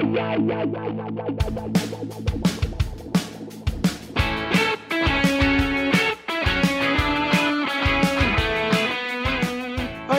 Oi,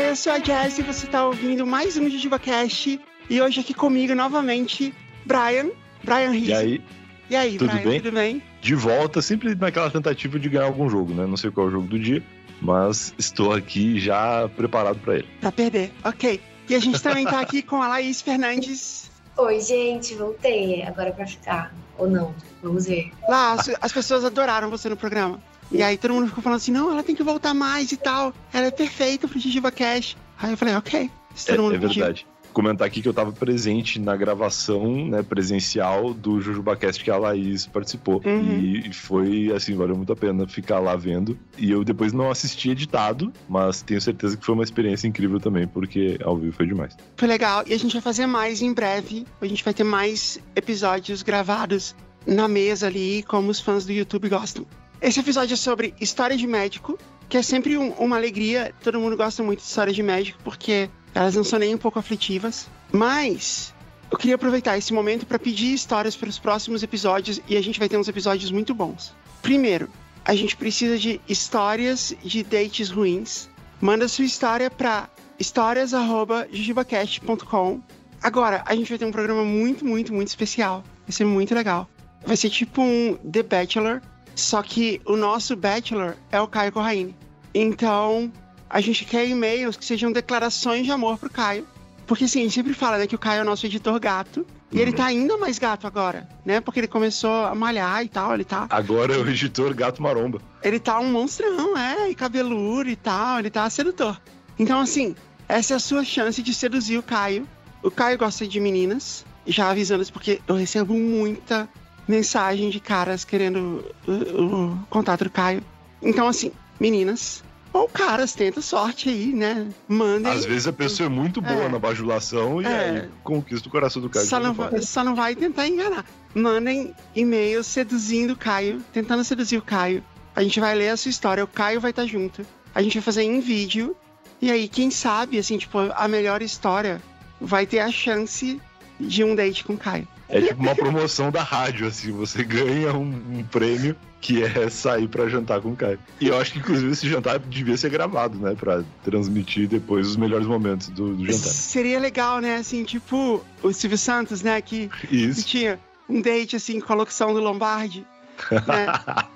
eu sou a Jess e você está ouvindo mais um JujubaCast. E hoje aqui comigo novamente, Brian. Brian Rizzo. E aí? E aí, tudo Brian, bem? tudo bem? De volta, sempre naquela tentativa de ganhar algum jogo, né? Não sei qual é o jogo do dia, mas estou aqui já preparado para ele. Pra perder, ok. E a gente também tá aqui com a Laís Fernandes. Oi, gente, voltei. Agora é pra ficar. Ou não? Vamos ver. Lá, as, as pessoas adoraram você no programa. E aí todo mundo ficou falando assim, não, ela tem que voltar mais e tal. Ela é perfeita pro JujubaCast. Aí eu falei, ok. É, todo mundo é verdade. Comentar aqui que eu estava presente na gravação né, presencial do JujubaCast que a Laís participou. Uhum. E foi, assim, valeu muito a pena ficar lá vendo. E eu depois não assisti editado, mas tenho certeza que foi uma experiência incrível também, porque ao vivo foi demais. Foi legal. E a gente vai fazer mais em breve. A gente vai ter mais episódios gravados na mesa ali, como os fãs do YouTube gostam. Esse episódio é sobre história de médico, que é sempre um- uma alegria. Todo mundo gosta muito de história de médico, porque elas não são nem um pouco aflitivas. Mas eu queria aproveitar esse momento para pedir histórias para os próximos episódios e a gente vai ter uns episódios muito bons. Primeiro, a gente precisa de histórias de dates ruins. Manda sua história para histórias@jujubacast.com. Agora, a gente vai ter um programa muito, muito, muito especial. Vai ser muito legal. Vai ser tipo um The Bachelor, só que o nosso Bachelor é o Caio Corraine. Então, a gente quer e-mails que sejam declarações de amor pro Caio. Porque assim, a gente sempre fala, né, que o Caio é o nosso editor gato. E ele tá ainda mais gato agora, né? Porque ele começou a malhar e tal, ele tá. Agora é o editor Gato Maromba. Ele tá um monstrão, é, e cabeludo e tal, ele tá sedutor. Então, assim, essa é a sua chance de seduzir o Caio. O Caio gosta de meninas, já avisando isso, porque eu recebo muita mensagem de caras querendo o, o contato do Caio. Então, assim, meninas, ou caras, tenta sorte aí, né? Mandem. Às vezes a pessoa é muito boa É. na bajulação e É. aí conquista o coração do de Só não, vai, só não vai tentar enganar. Mandem e-mail seduzindo o Caio, tentando seduzir o Caio. A gente vai ler a sua história, o Caio vai estar junto. A gente vai fazer em vídeo. E aí, quem sabe, assim, tipo, a melhor história vai ter a chance de um date com o Caio. É tipo uma promoção da rádio, assim, você ganha um, um prêmio que é sair pra jantar com o Caio. E eu acho que, inclusive, esse jantar devia ser gravado, né? Pra transmitir depois os melhores momentos do, do jantar. Seria legal, né? Assim, tipo o Silvio Santos, né? Que, que Isso, tinha um date, assim, com a locução do Lombardi. Né?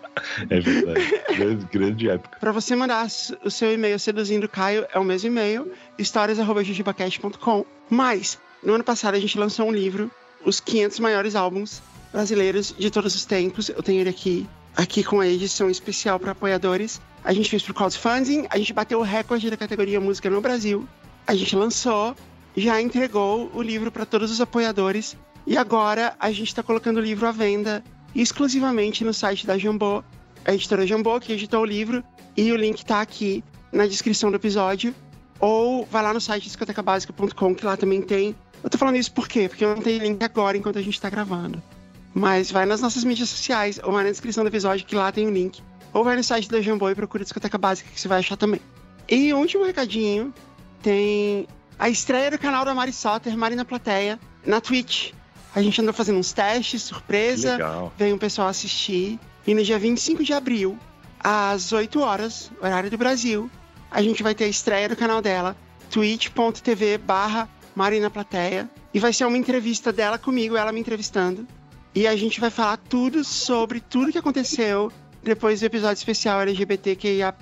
é verdade. grande, grande época. Para você mandar o seu e-mail seduzindo o Caio, é o mesmo e-mail, histórias.jujubacast.com. Mas, no ano passado, a gente lançou um livro, Os 500 Maiores Álbuns Brasileiros de Todos os Tempos. Eu tenho ele aqui, aqui com a edição especial para apoiadores. A gente fez pro crowdfunding, a gente bateu o recorde da categoria música no Brasil. A gente lançou, já entregou o livro para todos os apoiadores. E agora a gente está colocando o livro à venda exclusivamente no site da Jambô, a editora Jambô, que editou o livro, e o link tá aqui na descrição do episódio. Ou vai lá no site discotecabásica.com, que lá também tem. Eu tô falando isso por quê? Porque eu não tenho link agora enquanto a gente tá gravando. Mas vai nas nossas mídias sociais, ou vai na descrição do episódio, que lá tem o link. Ou vai no site da Jambô e procura Discoteca Básica, que você vai achar também. E o último recadinho, tem a estreia do canal da Mari Soter, Mari na Plateia, na Twitch. A gente andou fazendo uns testes, surpresa Legal. veio um pessoal assistir. E no dia 25 de abril, às 8 horas, horário do Brasil, a gente vai ter a estreia do canal dela, twitch.tv barra Marina Plateia. E vai ser uma entrevista dela comigo, ela me entrevistando. E a gente vai falar tudo sobre tudo que aconteceu depois do episódio especial LGBTQIAP+,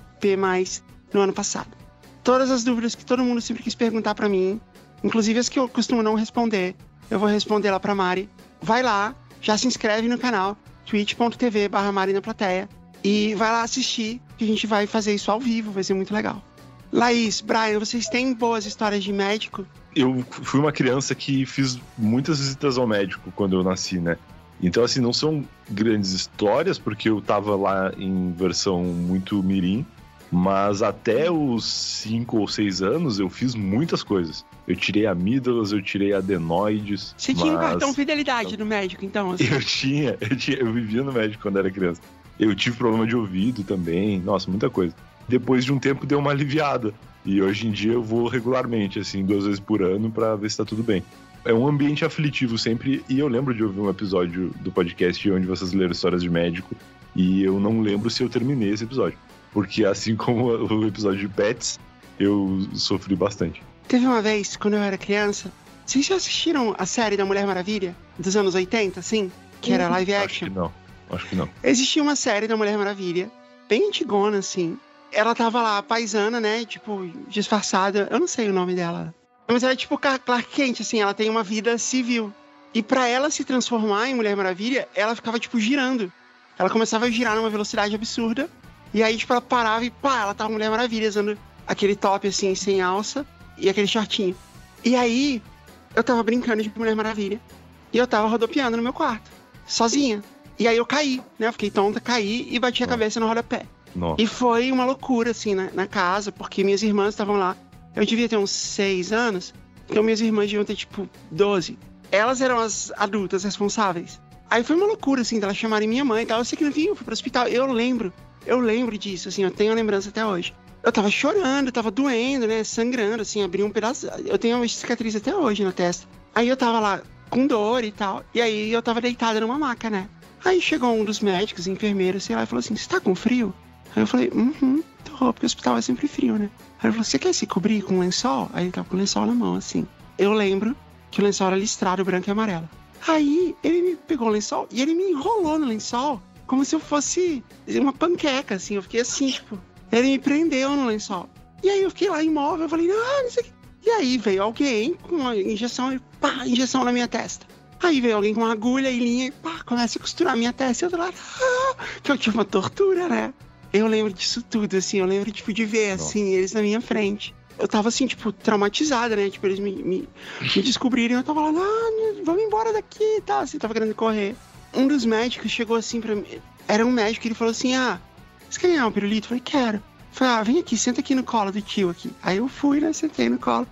no ano passado. Todas as dúvidas que todo mundo sempre quis perguntar pra mim, inclusive as que eu costumo não responder, eu vou responder lá pra Mari. Vai lá, já se inscreve no canal twitch.tv barra Marina Plateia e vai lá assistir, que a gente vai fazer isso ao vivo, vai ser muito legal. Laís, Brian, vocês têm boas histórias de médico? Eu fui uma criança que fiz muitas visitas ao médico quando eu nasci, né? Então, assim, não são grandes histórias, porque eu tava lá em versão muito mirim, mas até os 5 ou 6 anos eu fiz muitas coisas. Eu tirei amígdalas, eu tirei adenoides. Você tinha um cartão fidelidade do médico, então? assim? Eu tinha, eu tinha, eu vivia no médico quando era criança. Eu tive problema de ouvido também, nossa, muita coisa. Depois de um tempo deu uma aliviada. E hoje em dia eu vou regularmente, assim, duas vezes por ano pra ver se tá tudo bem. é um ambiente aflitivo sempre. E eu lembro de ouvir um episódio do podcast onde vocês leram histórias de médico. E eu não lembro se eu terminei esse episódio. Porque assim como o episódio de Pets, eu sofri bastante. Teve uma vez, quando eu era criança, vocês já assistiram a série da Mulher Maravilha? Dos anos 80, assim? Que era live action? Acho que não. Acho que não. Existia uma série da Mulher Maravilha, bem antigona, assim. Ela tava lá, paisana, né? Tipo, disfarçada. Eu não sei o nome dela. Mas ela é tipo Clark Kent, assim. Ela tem uma vida civil. E para ela se transformar em Mulher Maravilha, ela ficava, tipo, girando. Ela começava a girar numa velocidade absurda. E aí, tipo, ela parava e pá, ela tava Mulher Maravilha, usando aquele top, assim, sem alça e aquele shortinho. E aí, eu tava brincando de Mulher Maravilha. E eu tava rodopiando no meu quarto, sozinha. E aí eu caí, né? Eu fiquei tonta, caí e bati a cabeça no rodapé. Nossa. E foi uma loucura, assim, na, na casa, porque minhas irmãs estavam lá. Eu devia ter uns seis anos, então minhas irmãs deviam ter, tipo, 12. Elas eram as adultas responsáveis. Aí foi uma loucura, assim, delas chamarem minha mãe e tal. Eu sei que no fim eu fui pro hospital. Eu lembro, eu lembro disso, assim, eu tenho a lembrança até hoje. Eu tava chorando, tava doendo, né? Sangrando, assim, abri um pedaço. Eu tenho uma cicatriz até hoje na testa. Aí eu tava lá com dor e tal. E aí eu tava deitada numa maca, né? Aí chegou um dos médicos, enfermeiro, sei lá, e falou assim: Você tá com frio? Aí eu falei: Uhum, tô, porque o hospital é sempre frio, né? Aí ele falou: Você quer se cobrir com lençol? Aí ele tava com o lençol na mão, assim. Eu lembro que o lençol era listrado, branco e amarelo. Aí ele me pegou o lençol e ele me enrolou no lençol como se eu fosse uma panqueca, assim. Eu fiquei assim, tipo. Ele me prendeu no lençol. E aí eu fiquei lá imóvel, eu falei, ah, não sei o que. E aí veio alguém com uma injeção e pá, injeção na minha testa. Aí veio alguém com uma agulha e linha e pá, começa a costurar a minha testa e eu tô lá, ah, que eu tinha uma tortura, né? Eu lembro disso tudo, assim, eu lembro, tipo, de ver, Nossa. assim, eles na minha frente. Eu tava, assim, tipo, traumatizada, né? Tipo, eles me, me, me descobriram, eu tava lá, não, vamos embora daqui e tal, assim, tava querendo correr. Um dos médicos chegou assim pra mim, era um médico, ele falou assim, ah, você quer ganhar um pirulito? Eu falei, quero. Eu falei, ah, vem aqui, senta aqui no colo do tio aqui. Aí eu fui, né, sentei no colo.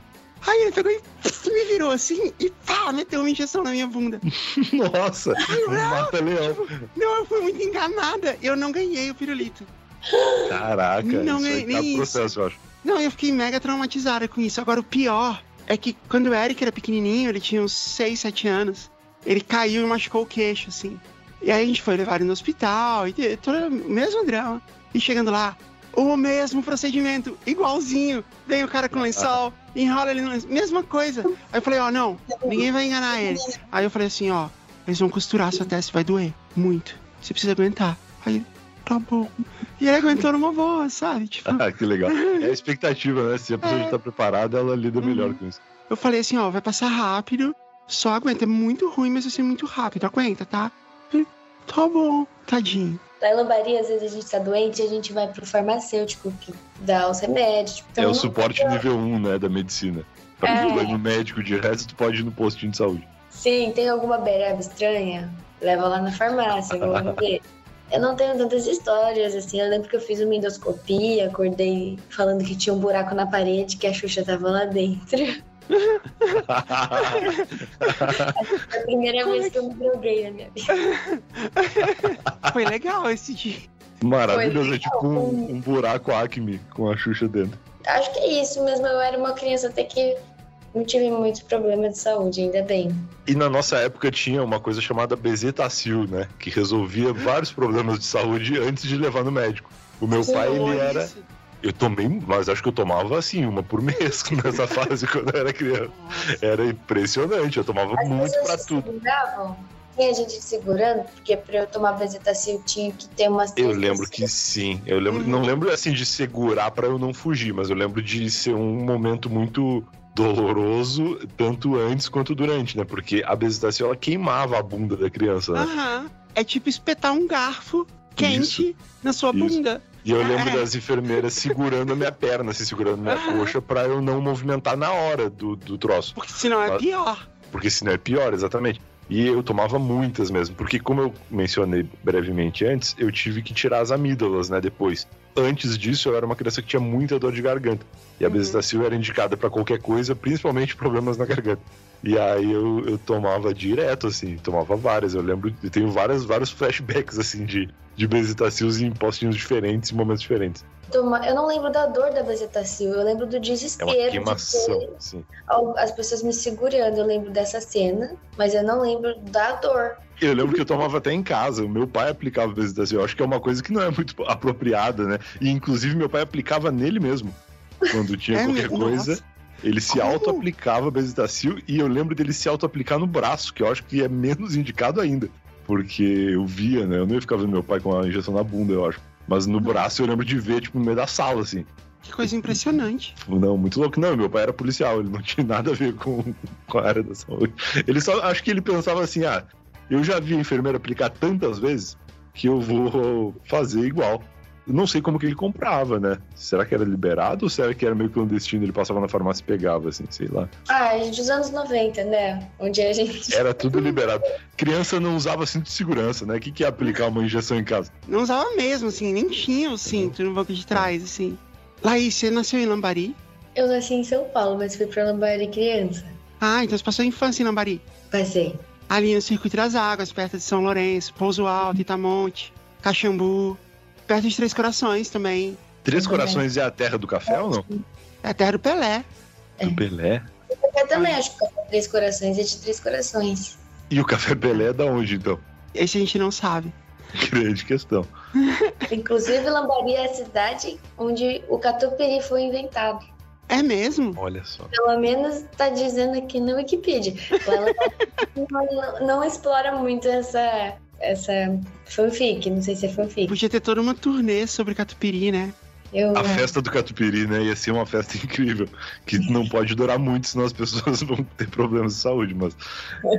Aí ele pegou e me virou assim e pá, meteu uma injeção na minha bunda. Nossa, um mata-leão. Não, eu fui muito enganada. Eu não ganhei o pirulito. Caraca, Não, isso aí nem- tá processo, eu acho. Não, eu fiquei mega traumatizada com isso. Agora, o pior é que quando o Eric era pequenininho, ele tinha uns 6, 7 anos, ele caiu e machucou o queixo, assim. E aí a gente foi levar ele no hospital, e todo o mesmo drama. E chegando lá, o mesmo procedimento, igualzinho. Vem o cara com lençol, enrola ele no lençol, mesma coisa. Aí eu falei, ó, não, ninguém vai enganar ele. Aí eu falei assim, ó, eles vão costurar sua testa, vai doer muito. Você precisa aguentar. Aí tá bom. E ele aguentou numa boa, sabe? Tipo, Ah, que legal. É a expectativa, né? Se a pessoa já tá preparada, ela lida melhor Uhum. com isso. Eu falei assim, ó, vai passar rápido, só aguenta. É muito ruim, mas vai ser muito rápido. Aguenta, tá? Tá bom, tadinho. Lá em Lambari, às vezes a gente tá doente e a gente vai pro farmacêutico que dá os remédios. Tipo, É então o não- suporte nível 1, né, da medicina. Pra É. tu vai no médico de resto, tu pode ir no postinho de saúde. Sim, tem alguma bereba estranha? Leva lá na farmácia, vamos ver. Eu não tenho tantas histórias, assim. Eu lembro que eu fiz uma endoscopia, acordei falando que tinha um buraco na parede, que a Xuxa tava lá dentro. Foi a primeira vez que eu me droguei na minha vida. Foi legal esse dia. Maravilhoso, é tipo um, um buraco Acme com a Xuxa dentro. Acho que é isso mesmo. Eu era uma criança até que não tive muitos problemas de saúde, ainda bem. E na nossa época tinha uma coisa chamada bezetacil, né? Que resolvia vários problemas de saúde antes de levar no médico. O meu pai, ele era. isso. Eu tomei, mas acho que eu tomava assim, uma por mês nessa fase quando eu era criança. Nossa. Era impressionante, eu tomava As muito se tudo. seguravam. Tinha gente segurando, porque pra eu tomar bezetacil tinha que ter umas Eu lembro que sim. Eu lembro, Uhum. não lembro assim de segurar pra eu não fugir, mas eu lembro de ser um momento muito doloroso, tanto antes quanto durante, né? Porque a bezetacil ela queimava a bunda da criança, né? Aham. É tipo espetar um garfo quente na sua Isso. bunda. E eu lembro É. das enfermeiras segurando a minha perna, assim, segurando a minha coxa pra eu não movimentar na hora do, do troço. Porque senão é pior. Porque senão é pior, exatamente. E eu tomava muitas mesmo, porque como eu mencionei brevemente antes, eu tive que tirar as amígdalas, né, depois. Antes disso, eu era uma criança que tinha muita dor de garganta. E a Uhum. bezetacil era indicada pra qualquer coisa, principalmente problemas na garganta. E aí eu, eu tomava direto, assim, tomava várias. Eu lembro, eu tenho várias, vários flashbacks, assim, de, de Bezetacils em postinhos diferentes, em momentos diferentes. Eu não lembro da dor da Bezetacil, eu lembro do desespero. É uma queimação, de assim. as pessoas me segurando, eu lembro dessa cena, mas eu não lembro da dor. Eu lembro que eu tomava até em casa. O meu pai aplicava Bezetacil. Eu acho que é uma coisa que não é muito apropriada, né? E inclusive meu pai aplicava nele mesmo. Quando tinha É qualquer mesmo? coisa. Nossa. Ele se auto-aplicava Bezetacil e eu lembro dele se auto-aplicar no braço, que eu acho que é menos indicado ainda. Porque eu via, né? Eu não ia ficar vendo meu pai com a injeção na bunda, eu acho. Mas no braço eu lembro de ver, tipo, no meio da sala, assim. Que coisa impressionante. Não, muito louco. Não, meu pai era policial, ele não tinha nada a ver com, com a área da saúde. Ele só, acho que ele pensava assim, ah, eu já vi a enfermeira aplicar tantas vezes que eu vou fazer igual. Eu não sei como que ele comprava, né? Será que era liberado ou será que era meio clandestino? Ele passava na farmácia e pegava, assim, sei lá. Ah, dos anos 90, né? Onde a gente. Era tudo liberado. Criança não usava cinto de segurança, né? O que, que é aplicar uma injeção em casa? Não usava mesmo, assim, nem tinha o cinto no banco de trás, assim. Laís, você nasceu em Lambari? Eu nasci em São Paulo, mas fui pra Lambari criança. Ah, então você passou a infância em Lambari. Passei. Ali no Circuito das Águas, perto de São Lourenço, Pouso Alto, Itamonte, Caxambu, perto de Três Corações também. Três Também. Corações é a terra do café ou não? É a terra do Pelé. É. Do Pelé. Eu também acho que o Café Três Corações é de Três Corações. E o café Pelé é da onde, então? Esse a gente não sabe. Grande questão. Inclusive, Lambari é a cidade onde o catupiry foi inventado. É mesmo? Olha só. Pelo menos tá dizendo aqui na Wikipedia. Ela não, não explora muito essa, essa fanfic. Não sei se é fanfic. Podia ter toda uma turnê sobre Catupiry, né? Eu, A festa do Catupiry, né? Ia ser uma festa incrível. Que não pode durar muito, senão as pessoas vão ter problemas de saúde, mas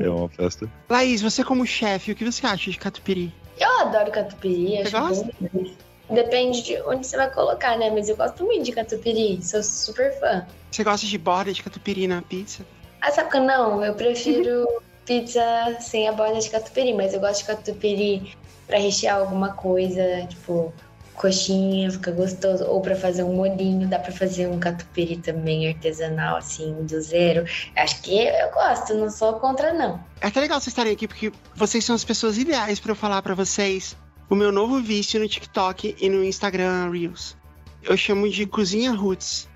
é uma festa. Laís, você como chefe, o que você acha de Catupiry? eu adoro catupiry. Você Acho gosta? bom. Depende de onde você vai colocar, né? Mas eu gosto muito de catupiry. Sou super fã. Você gosta de borda de Catupiry na pizza? Ah, sabe que não? Eu prefiro pizza sem a borda de catupiry, mas eu gosto de catupiry pra rechear alguma coisa, tipo coxinha, fica gostoso. Ou pra fazer um molinho, dá pra fazer um catupiry também artesanal, assim, do zero. Acho que eu gosto, não sou contra, não. É até legal vocês estarem aqui, porque vocês são as pessoas ideais pra eu falar pra vocês o meu novo vício no TikTok e no Instagram Reels. Eu chamo de Cozinha Roots.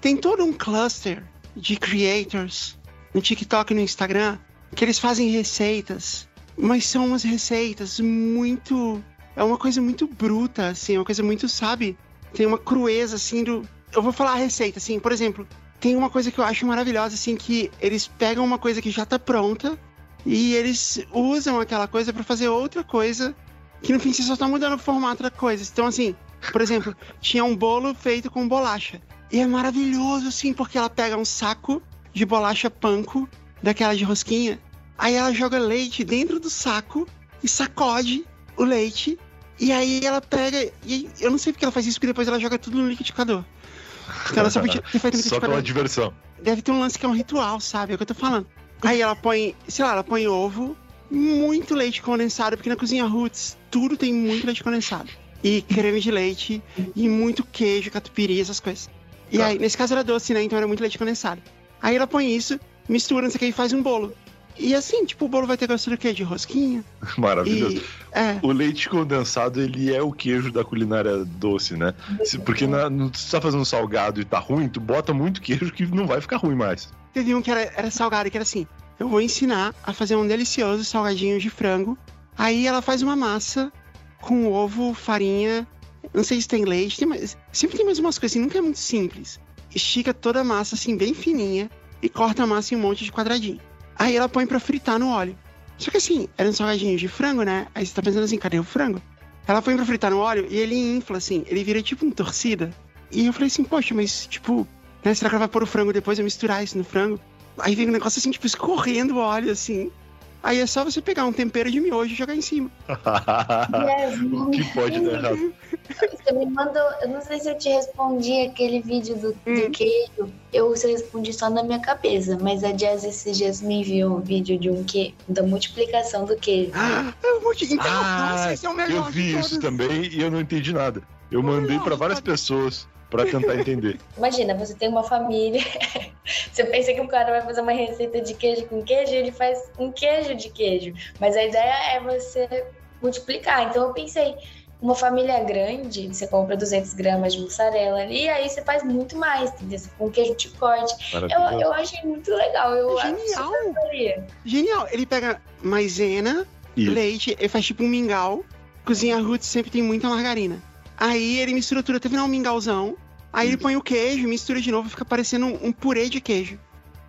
Tem todo um cluster de creators no TikTok e no Instagram que eles fazem receitas, mas são umas receitas muito. É uma coisa muito bruta, assim, é uma coisa muito, sabe? Tem uma crueza, assim, do. Eu vou falar a receita, assim, por exemplo, tem uma coisa que eu acho maravilhosa, assim, que eles pegam uma coisa que já tá pronta e eles usam aquela coisa pra fazer outra coisa que no fim você só tá mudando o formato da coisa. Então, assim, por exemplo, tinha um bolo feito com bolacha. E é maravilhoso, assim, porque ela pega um saco de bolacha panko, daquela de rosquinha, aí ela joga leite dentro do saco e sacode o leite. E aí ela pega. E eu não sei porque ela faz isso, porque depois ela joga tudo no liquidificador. Então ela só podia ter feito no Só pela diversão. deve ter um lance que é um ritual, sabe? É o que eu tô falando. Aí ela põe, sei lá, ela põe ovo, muito leite condensado, porque na cozinha Roots tudo tem muito leite condensado. E creme de leite, e muito queijo, catupiry, essas coisas. E Tá. aí, nesse caso era doce, né? Então era muito leite condensado. Aí ela põe isso, mistura, não sei o que, e faz um bolo. E assim, tipo, o bolo vai ter gosto do quê? De rosquinha? Maravilhoso. E. É. O leite condensado, ele é o queijo da culinária doce, né? Porque na, tu tá fazendo salgado e tá ruim, tu bota muito queijo que não vai ficar ruim mais. Teve um que era, era salgado, que era assim: eu vou ensinar a fazer um delicioso salgadinho de frango. Aí ela faz uma massa com ovo, farinha, não sei se tem leite, tem mais, sempre tem mais umas coisas assim, nunca é muito simples. Estica toda a massa assim, bem fininha, e corta a massa em um monte de quadradinho. Aí ela põe pra fritar no óleo. Só que assim, era um salgadinho de frango, né? Aí você tá pensando assim, cadê o frango? Ela põe pra fritar no óleo e ele infla, assim, ele vira tipo um torcida. E eu falei assim, poxa, mas tipo, né? Será que ela vai pôr o frango depois e misturar isso no frango? Aí vem um negócio assim, tipo, escorrendo o óleo, assim. Aí é só você pegar um tempero de miojo e jogar em cima. o que pode dar errado? Você me mandou, eu não sei se eu te respondi aquele vídeo do, Hum. do queijo. Eu se respondi só na minha cabeça, mas a Jazz esses dias me enviou um vídeo de um que da multiplicação do queijo. Ah, eu vou te... Então, Ah, nossa, esse é o melhor Eu vi isso também e eu não entendi nada. Eu mandei de várias pessoas pra tentar entender. Imagina, você tem uma família, você pensa que o cara vai fazer uma receita de queijo com queijo, ele faz um queijo de queijo. Mas a ideia é você multiplicar. Então eu pensei, uma família grande, você compra 200 gramas de mussarela e aí você faz muito mais, entendeu? Com queijo de corte. Eu, eu achei muito legal. Eu Genial! Genial! Ele pega maisena, Isso. leite, ele faz tipo um mingau. Cozinha roots sempre tem muita margarina. Aí ele mistura tudo até virar um mingauzão. Aí ele põe o queijo, mistura de novo, fica parecendo um, um purê de queijo.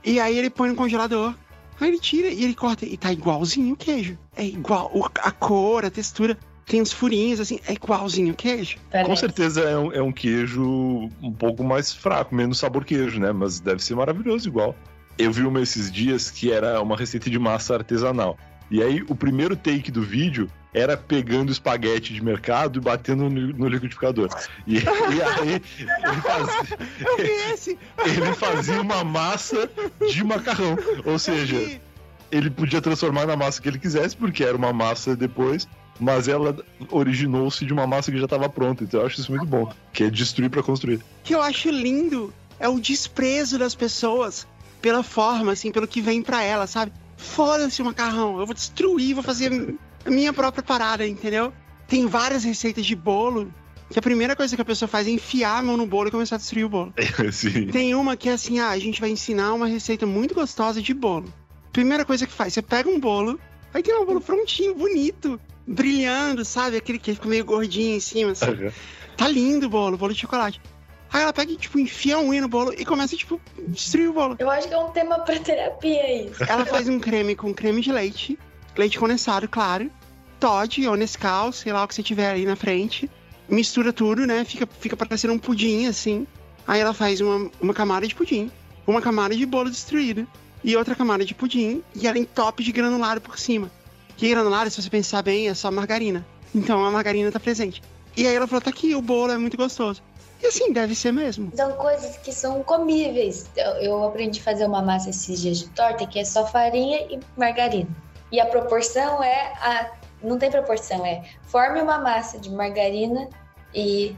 E aí ele põe no congelador. Aí ele tira e ele corta. E tá igualzinho o queijo. É igual a cor, a textura tem uns furinhos, assim, é igualzinho o queijo. Parece. Com certeza é um, é um queijo um pouco mais fraco, menos sabor queijo, né? Mas deve ser maravilhoso igual. Eu vi uma esses dias que era uma receita de massa artesanal. E aí, o primeiro take do vídeo era pegando espaguete de mercado e batendo no, liquidificador. E, e, aí ele fazia, ele fazia uma massa de macarrão. Ou seja, ele podia transformar na massa que ele quisesse, porque era uma massa depois, mas ela originou-se de uma massa que já estava pronta. Então eu acho isso muito bom, que é destruir para construir. O que eu acho lindo é o desprezo das pessoas pela forma, assim, pelo que vem para ela, sabe? Foda-se o macarrão, eu vou destruir, vou fazer a minha própria parada, entendeu? Tem várias receitas de bolo que a primeira coisa que a pessoa faz é enfiar a mão no bolo e começar a destruir o bolo. Sim. Tem uma que é assim, ah, a gente vai ensinar uma receita muito gostosa de bolo. Primeira coisa que faz, você pega um bolo, aí tem um bolo prontinho, bonito, brilhando, sabe? Aquele que fica meio gordinho em cima, assim. Uhum. Tá lindo o bolo, bolo de chocolate. Aí ela pega e, tipo, enfia um unha no bolo e começa, tipo, destruir o bolo. Eu acho que é um tema pra terapia isso. Ela faz um creme com creme de leite, leite condensado, claro, Todd ou Nescau, sei lá o que você tiver aí na frente. Mistura tudo, né? Fica, fica parecendo um pudim, assim. Aí ela faz uma, uma camada de pudim, uma camada de bolo destruído e outra camada de pudim e ela entope de granulado por cima. Que granulado, se você pensar bem, é só margarina. Então a margarina tá presente. E aí ela falou, tá aqui, o bolo é muito gostoso. E assim, deve ser mesmo. São coisas que são comíveis. Eu, aprendi a fazer uma massa esses dias de torta que é só farinha e margarina. E a proporção é a não tem proporção, é forme uma massa de margarina e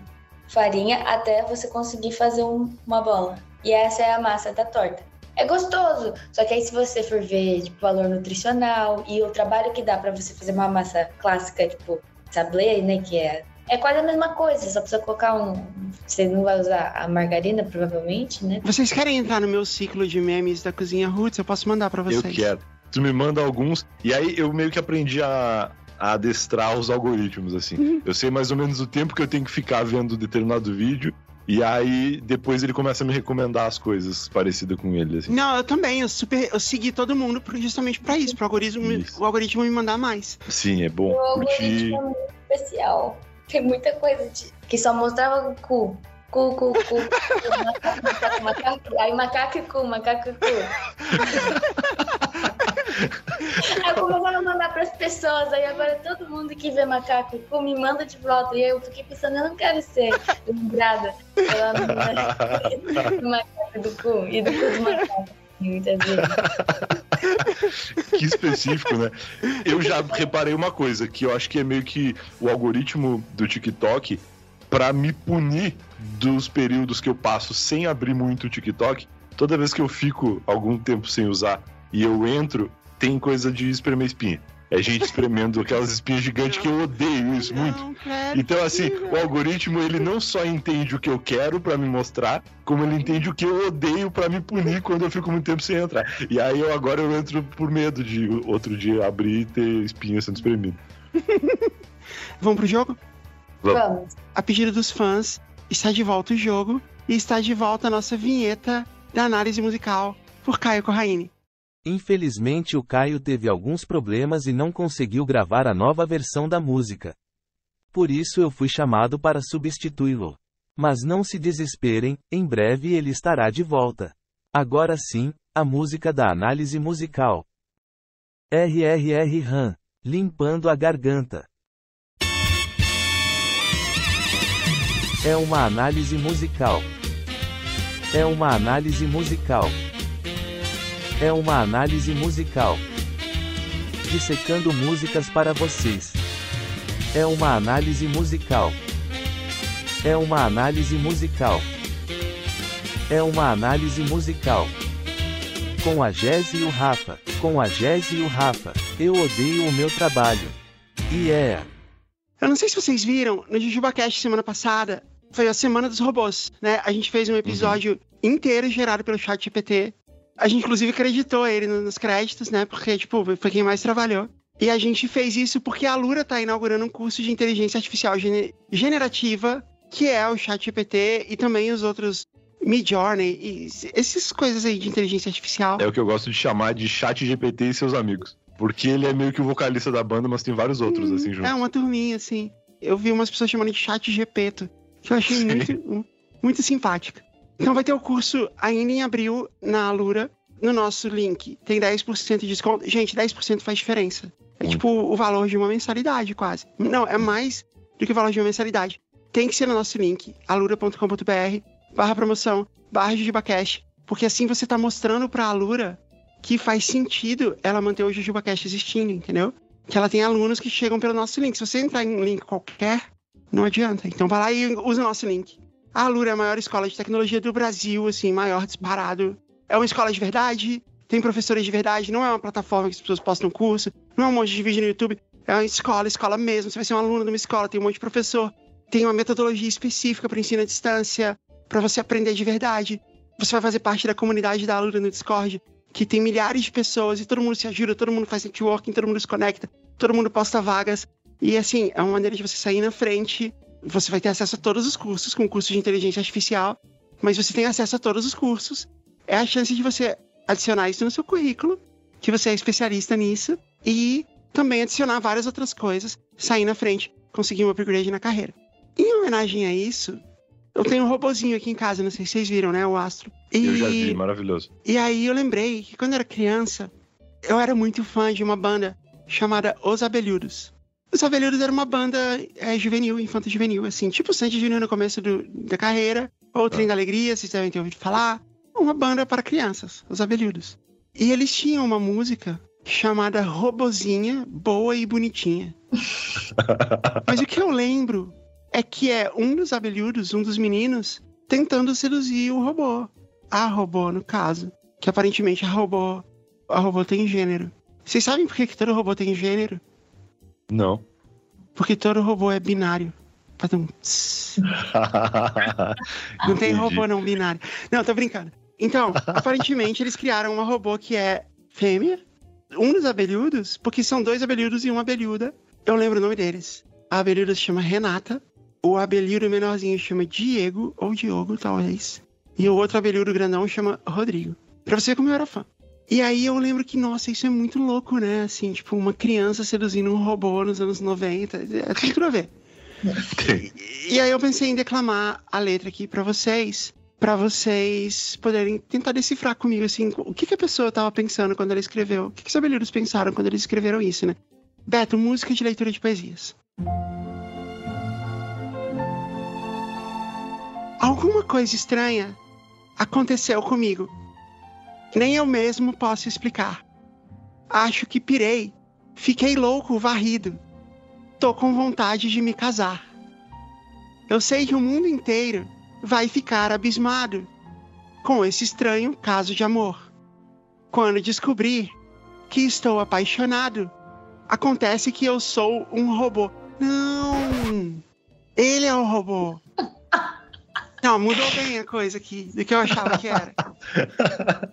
farinha até você conseguir fazer um, uma bola. E essa é a massa da torta. É gostoso, só que aí se você for ver tipo, valor nutricional e o trabalho que dá para você fazer uma massa clássica, tipo sablé, né, que é é quase a mesma coisa, só precisa colocar um. Você não vai usar a margarina, provavelmente, né? Vocês querem entrar no meu ciclo de memes da cozinha Roots? Eu posso mandar para vocês. Eu quero. Tu me manda alguns. E aí eu meio que aprendi a, a adestrar os algoritmos, assim. Uhum. Eu sei mais ou menos o tempo que eu tenho que ficar vendo determinado vídeo. E aí, depois ele começa a me recomendar as coisas parecidas com ele, assim. Não, eu também. Eu, super, eu segui todo mundo justamente pra isso, pro algoritmo, isso. o algoritmo me mandar mais. Sim, é bom. O curtir. algoritmo é muito especial. Tem muita coisa de, que só mostrava cu. Cu, cu, cu. macaco, macaco, aí macaco e cu, macaco e cu. Aí eu começava a mandar pras pessoas, aí agora todo mundo que vê macaco cu me manda de volta. E eu fiquei pensando, eu não quero ser lembrada pela do macaco do cu e do cu do macaco. Muitas vezes. que específico, né? Eu já reparei uma coisa, que eu acho que é meio que o algoritmo do TikTok, para me punir dos períodos que eu passo sem abrir muito o TikTok, toda vez que eu fico algum tempo sem usar e eu entro, tem coisa de espremer espinha. É gente espremendo aquelas espinhas gigantes que eu odeio isso não, muito. Então, assim, o algoritmo ele não só entende o que eu quero para me mostrar, como ele entende o que eu odeio para me punir quando eu fico muito tempo sem entrar. E aí eu agora eu entro por medo de outro dia abrir e ter espinha sendo espremido. Vamos pro jogo? Vamos. A pedido dos fãs, está de volta o jogo e está de volta a nossa vinheta da análise musical por Caio Corraine. Infelizmente o Caio teve alguns problemas e não conseguiu gravar a nova versão da música. Por isso eu fui chamado para substituí-lo. Mas não se desesperem, em breve ele estará de volta. Agora sim, a música da análise musical. RRR RAM, limpando a garganta. É uma análise musical. É uma análise musical. É uma análise musical. Dissecando músicas para vocês. É uma análise musical. É uma análise musical. É uma análise musical. Com a Jazzy e o Rafa. Com a Jazzy e o Rafa. Eu odeio o meu trabalho. E é. Eu não sei se vocês viram, no JujubaCast semana passada, foi a Semana dos Robôs, né? A gente fez um episódio uhum. inteiro gerado pelo chat GPT. A gente, inclusive, acreditou ele nos créditos, né? Porque, tipo, foi quem mais trabalhou. E a gente fez isso porque a Lura tá inaugurando um curso de inteligência artificial generativa, que é o chat GPT e também os outros Midjourney e essas coisas aí de inteligência artificial. É o que eu gosto de chamar de chat GPT e seus amigos. Porque ele é meio que o vocalista da banda, mas tem vários outros, hum, assim, junto. É, uma turminha, assim. Eu vi umas pessoas chamando de chat GPT, que eu achei muito, muito simpática. Então vai ter o curso ainda em abril na Alura, no nosso link. Tem 10% de desconto. Gente, 10% faz diferença. É muito. tipo o valor de uma mensalidade, quase. Não, é mais do que o valor de uma mensalidade. Tem que ser no nosso link, alura.com.br, barra promoção, barra JujubaCast, porque assim você está mostrando para a Alura que faz sentido ela manter o JujubaCast existindo, entendeu? Que ela tem alunos que chegam pelo nosso link. Se você entrar em um link qualquer, não adianta. Então vai lá e usa o nosso link. A Alura é a maior escola de tecnologia do Brasil, assim, maior disparado. É uma escola de verdade, tem professores de verdade, não é uma plataforma que as pessoas postam curso, não é um monte de vídeo no YouTube, é uma escola, escola mesmo. Você vai ser um aluno de uma escola, tem um monte de professor, tem uma metodologia específica para ensino à distância, para você aprender de verdade. Você vai fazer parte da comunidade da Alura no Discord, que tem milhares de pessoas e todo mundo se ajuda, todo mundo faz networking, todo mundo se conecta, todo mundo posta vagas. E assim, é uma maneira de você sair na frente. Você vai ter acesso a todos os cursos, com o curso de inteligência artificial, mas você tem acesso a todos os cursos. É a chance de você adicionar isso no seu currículo, que você é especialista nisso, e também adicionar várias outras coisas, sair na frente, conseguir um upgrade na carreira. Em homenagem a isso, eu tenho um robozinho aqui em casa, não sei se vocês viram, né? O Astro. E, eu já vi, maravilhoso. E aí eu lembrei que quando eu era criança, eu era muito fã de uma banda chamada Os Abelhudos. Os Abelhudos era uma banda é, juvenil, infanto juvenil, assim, tipo Sandy Junior no começo do, da carreira, ou Trem ah. da Alegria, vocês devem ter ouvido falar. Uma banda para crianças, Os Abelhudos. E eles tinham uma música chamada Robozinha Boa e Bonitinha. Mas o que eu lembro é que é um dos abelhudos, um dos meninos, tentando seduzir o robô. A robô, no caso. Que aparentemente a robô. A robô tem gênero. Vocês sabem por que, que todo robô tem gênero? Não. Porque todo robô é binário. não tem robô não binário. Não, tô brincando. Então, aparentemente eles criaram uma robô que é fêmea, um dos abelhudos, porque são dois abelhudos e uma abelhuda. Eu lembro o nome deles. A abelhuda se chama Renata o abelhudo menorzinho chama Diego, ou Diogo, talvez. E o outro abelhudo grandão chama Rodrigo. Pra você ver como eu era fã. E aí eu lembro que, nossa, isso é muito louco, né? Assim, tipo, uma criança seduzindo um robô nos anos 90. É, tem tudo a ver. e, e aí eu pensei em declamar a letra aqui para vocês, para vocês poderem tentar decifrar comigo, assim, o que, que a pessoa tava pensando quando ela escreveu. O que, que os abelhudos pensaram quando eles escreveram isso, né? Beto, música de leitura de poesias. Alguma coisa estranha aconteceu comigo. Nem eu mesmo posso explicar. Acho que pirei. Fiquei louco, varrido. Tô com vontade de me casar. Eu sei que o mundo inteiro vai ficar abismado com esse estranho caso de amor. Quando descobrir que estou apaixonado, acontece que eu sou um robô. Não! Ele é o robô. Não, mudou bem a coisa aqui do que eu achava que era.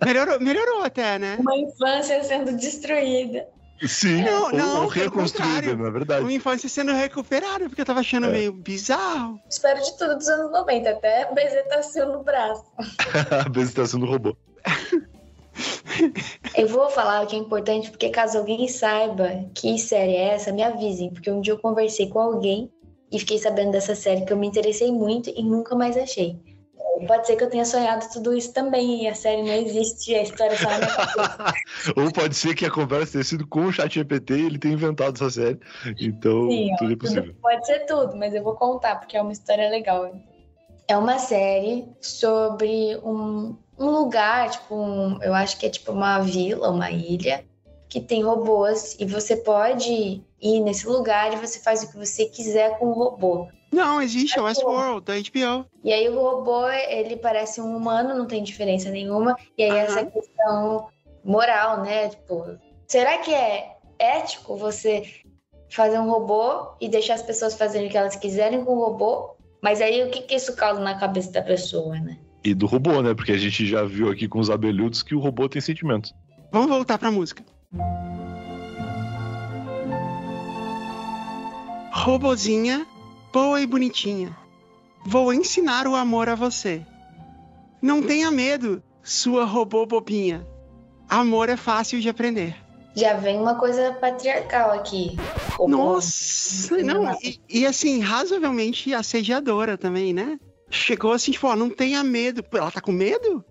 Melhorou, melhorou até, né? Uma infância sendo destruída. Sim, não, não, ou reconstruída, na é verdade. Uma infância sendo recuperada, porque eu tava achando é. meio bizarro. Espero de tudo dos anos 90, até bezetação no braço. bezetação no robô. Eu vou falar o que é importante, porque caso alguém saiba que série é essa, me avisem, porque um dia eu conversei com alguém e fiquei sabendo dessa série que eu me interessei muito e nunca mais achei. Pode ser que eu tenha sonhado tudo isso também e a série não existe, a história só na Ou pode ser que a conversa tenha sido com o chat GPT e ele tenha inventado essa série. Então, Sim, tudo é possível. Tudo, pode ser tudo, mas eu vou contar porque é uma história legal. É uma série sobre um, um lugar, tipo, um, eu acho que é tipo uma vila, uma ilha, que tem robôs e você pode ir nesse lugar e você faz o que você quiser com o robô. Não, existe, é o Westworld, da HBO. E aí o robô, ele parece um humano, não tem diferença nenhuma. E aí Aham. essa questão moral, né? Tipo, será que é ético você fazer um robô e deixar as pessoas fazerem o que elas quiserem com o robô? Mas aí o que, que isso causa na cabeça da pessoa, né? E do robô, né? Porque a gente já viu aqui com os abelhudos que o robô tem sentimentos. Vamos voltar pra música. Robozinha, boa e bonitinha. Vou ensinar o amor a você. Não tenha medo, sua robô bobinha. Amor é fácil de aprender. Já vem uma coisa patriarcal aqui. Robô. Nossa, não, e, e assim, razoavelmente assediadora também, né? Chegou assim, tipo, ó, não tenha medo. Ela tá com medo?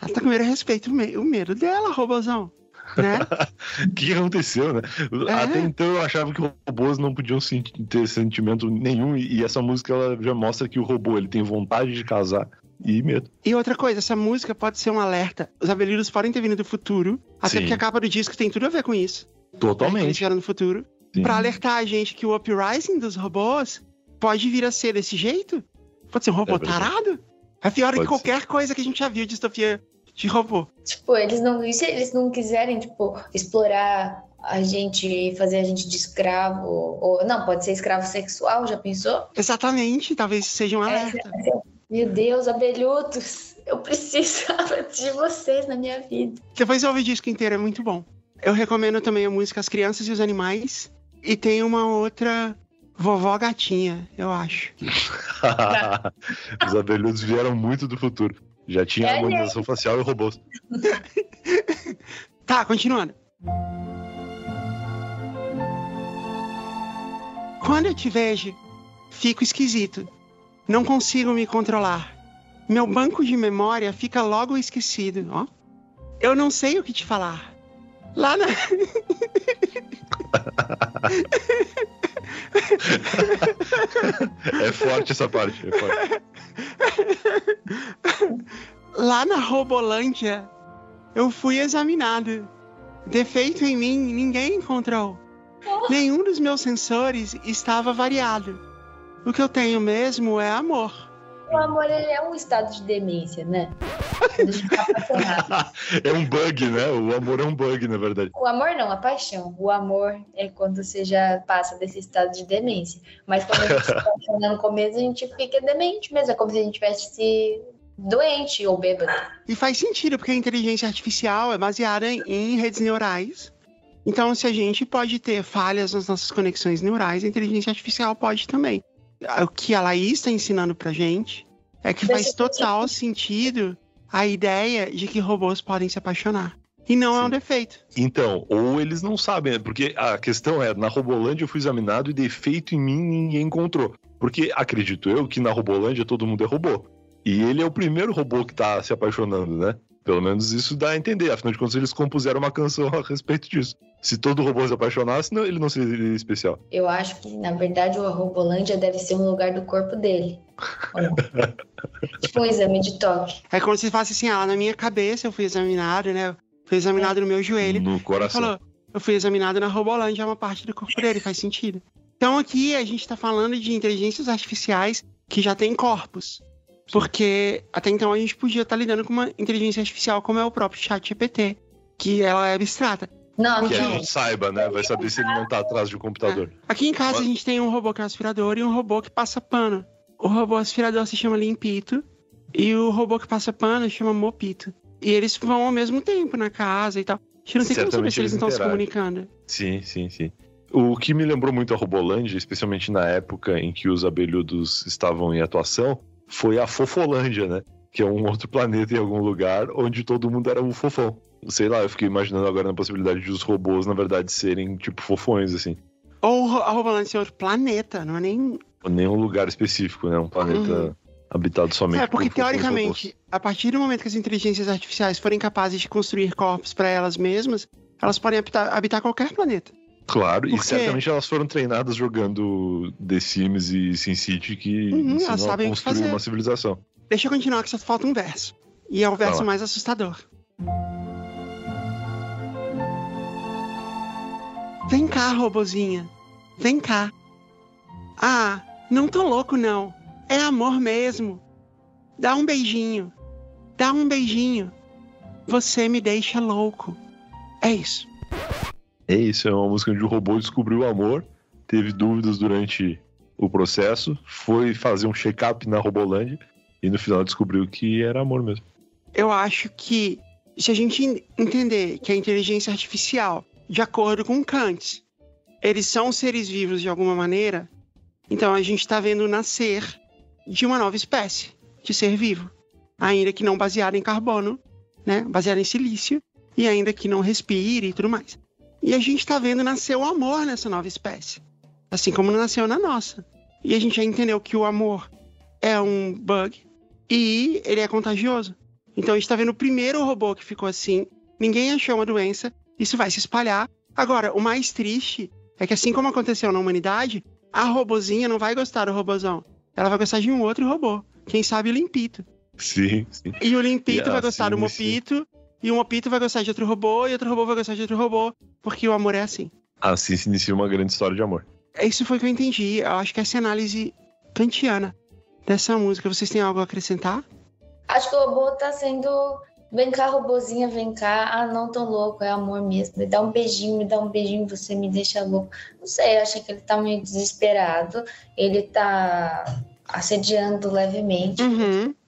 Ela tá com medo, respeito o medo dela, robozão. Né? O que que aconteceu, né? É. Até então eu achava que robôs não podiam ter sentimento nenhum e essa música ela já mostra que o robô ele tem vontade de casar e medo. E outra coisa, essa música pode ser um alerta. Os abelhudos podem ter vindo do futuro, até Sim. porque a capa do disco tem tudo a ver com isso. né, que Eles Totalmente. vieram no futuro. Sim. Pra alertar a gente que o uprising dos robôs pode vir a ser desse jeito. Pode ser um robô É tarado. É pior que Pode qualquer coisa que a gente já viu de distopia de robô. Tipo, eles não. E se eles não quiserem, tipo, explorar a gente, fazer a gente de escravo? Ou. Não, pode ser escravo sexual, já pensou? Exatamente, talvez seja um É, alerta. Meu Deus, abelhudos, eu precisava de vocês na minha vida. Depois ouve o disco inteiro, é muito bom. Eu recomendo também a música As Crianças e os Animais. E tem uma outra, Vovó Gatinha, eu acho. Os abelhudos vieram muito do futuro. Já tinha É, harmonização facial e robôs. Tá, continuando. Quando eu te vejo, fico esquisito. Não consigo me controlar. Meu banco de memória fica logo esquecido, ó. Eu não sei o que te falar. Lá na. É forte essa parte. É forte. Lá na Robolândia, eu fui examinado. Defeito em mim ninguém encontrou. Nenhum dos meus sensores estava variado. O que eu tenho mesmo é amor. O amor ele é um estado de demência, né? Quando a gente tá apaixonado. É um bug, né? O amor é um bug, na verdade. O amor não, a paixão. O amor é quando você já passa desse estado de demência. Mas quando a gente se apaixona no começo, a gente fica demente mesmo. É como se a gente tivesse doente ou bêbado. E faz sentido, porque a inteligência artificial é baseada em, em redes neurais. Então, se a gente pode ter falhas nas nossas conexões neurais, a inteligência artificial pode também. O que a Laís está ensinando pra gente é que faz total sentido a ideia de que robôs podem se apaixonar. E não é um Sim. defeito. Então, ou eles não sabem, né? porque a questão é, na Robolândia eu fui examinado e defeito em mim ninguém encontrou. Porque acredito eu que na Robolândia todo mundo é robô. E ele é o primeiro robô que tá se apaixonando, né? Pelo menos isso dá a entender. Afinal de contas, eles compuseram uma canção a respeito disso. Se todo robô se apaixonasse, não, ele não seria especial. Eu acho que, na verdade, o Robolândia deve ser um lugar do corpo dele. Tipo um exame de toque. É como se fosse assim, ah, na minha cabeça eu fui examinado, né? Fui examinado no meu joelho. No Ele coração. falou, eu fui examinado na Robolândia, é uma parte do corpo dele, faz sentido. Então aqui a gente tá falando de inteligências artificiais que já têm corpos. Porque até então a gente podia estar lidando com uma inteligência artificial como é o próprio chat GPT, que ela é abstrata. Não, Que a não. gente saiba, né? Vai saber se ele não tá atrás de um computador. Aqui em casa a gente tem um robô que é um aspirador e um robô que passa pano. O robô aspirador se chama Limpito e o robô que passa pano se chama Mopito. E eles vão ao mesmo tempo na casa e tal. A gente não tem como saber se eles eles não estão se comunicando. Sim, sim, sim. O que me lembrou muito a Robolândia, especialmente na época em que os abelhudos estavam em atuação, foi a Fofolândia, né? Que é um outro planeta em algum lugar onde todo mundo era um fofão. Sei lá, eu fiquei imaginando agora na possibilidade de os robôs, na verdade, serem tipo fofões, assim. Ou a Robolândia ser outro planeta, não é nem. Nenhum lugar específico, né? Um planeta Uhum. habitado somente É, porque por teoricamente, a partir do momento que as inteligências artificiais forem capazes de construir corpos para elas mesmas, elas podem habitar, habitar qualquer planeta. Claro, e Por quê? certamente elas foram treinadas jogando The Sims e SimCity que Uhum, ensinam a que construir uma civilização. Deixa eu continuar que só falta um verso. E é o verso mais assustador. Vem cá, robozinha. Vem cá. Ah, Não tô louco, não. É amor mesmo. Dá um beijinho. Dá um beijinho. Você me deixa louco. É isso. É isso, é uma música onde o robô descobriu o amor, teve dúvidas durante o processo, foi fazer um check-up na Robolândia e no final descobriu que era amor mesmo. Eu acho que se a gente entender que a inteligência artificial, de acordo com Kant, eles são seres vivos de alguma maneira, então a gente está vendo nascer de uma nova espécie de ser vivo, ainda que não baseada em carbono, né, baseada em silício, e ainda que não respire e tudo mais. E a gente está vendo nascer o amor nessa nova espécie, assim como nasceu na nossa. E a gente já entendeu que o amor é um bug e ele é contagioso. Então a gente está vendo o primeiro robô que ficou assim, ninguém achou uma doença, isso vai se espalhar. Agora, o mais triste é que assim como aconteceu na humanidade, a robozinha não vai gostar do robozão. Ela vai gostar de um outro robô. Quem sabe o Limpito. Sim, sim. E o Limpito E vai gostar do assim, Mopito. E o Mopito vai gostar de outro robô. E outro robô vai gostar de outro robô. Porque o amor é assim. Assim se inicia uma grande história de amor. Isso foi o que eu entendi. Eu acho que essa é a análise kantiana dessa música. Vocês têm algo a acrescentar? Acho que o robô tá sendo. Vem cá, robozinha, vem cá. Ah, não tão louco, é amor mesmo. Me dá um beijinho, me dá um beijinho, você me deixa louco. Não sei, eu achei que ele tá meio desesperado. Ele tá assediando levemente. Uhum.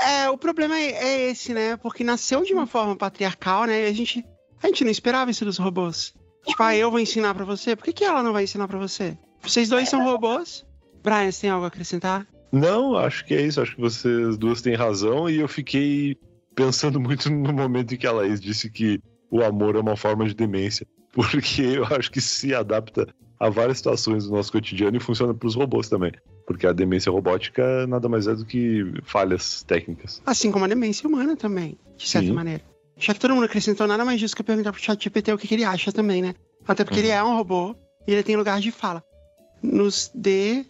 É, o problema é, é esse, né? Porque nasceu de uma forma patriarcal, né? E a gente, a gente não esperava isso dos robôs. Tipo, ah, eu vou ensinar pra você. Por que, que ela não vai ensinar pra você? Vocês dois são robôs? Brian, você tem algo a acrescentar? Não, acho que é isso. Acho que vocês duas têm razão. E eu fiquei pensando muito no momento em que a Laís disse que o amor é uma forma de demência. Porque eu acho que se adapta a várias situações do nosso cotidiano e funciona para os robôs também. Porque a demência robótica nada mais é do que falhas técnicas. Assim como a demência humana também, de certa Sim. maneira. Já que todo mundo acrescentou nada mais justo que eu perguntar pro chat GPT o que, que ele acha também, né? Até porque Uhum. ele é um robô e ele tem lugar de fala. Nos dê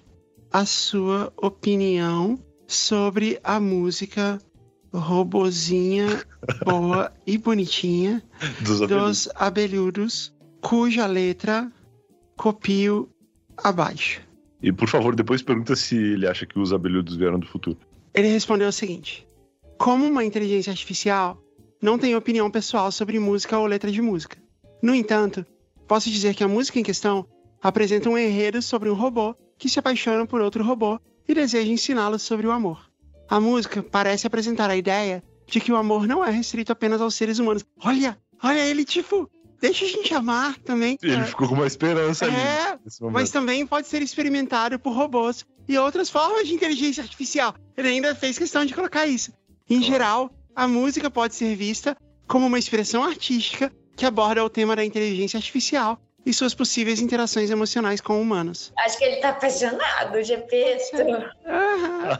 a sua opinião sobre a música robozinha boa e bonitinha Dos abelhudos. dos abelhudos, cuja letra copio abaixo. E por favor, depois pergunta se ele acha que os abelhudos vieram do futuro. Ele respondeu o seguinte: Como uma inteligência artificial, não tenho opinião pessoal sobre música ou letra de música. No entanto, posso dizer que a música em questão apresenta um enredo sobre um robô que se apaixona por outro robô e deseja ensiná-lo sobre o amor. A música parece apresentar a ideia de que o amor não é restrito apenas aos seres humanos. Olha, olha ele, tipo, deixa a gente amar também. Ele cara. ficou com uma esperança ali. É, momento. mas também pode ser experimentado por robôs e outras formas de inteligência artificial. Ele ainda fez questão de colocar isso. Em geral, a música pode ser vista como uma expressão artística que aborda o tema da inteligência artificial e suas possíveis interações emocionais com humanos. Acho que ele tá apaixonado, Gepeto. Aham.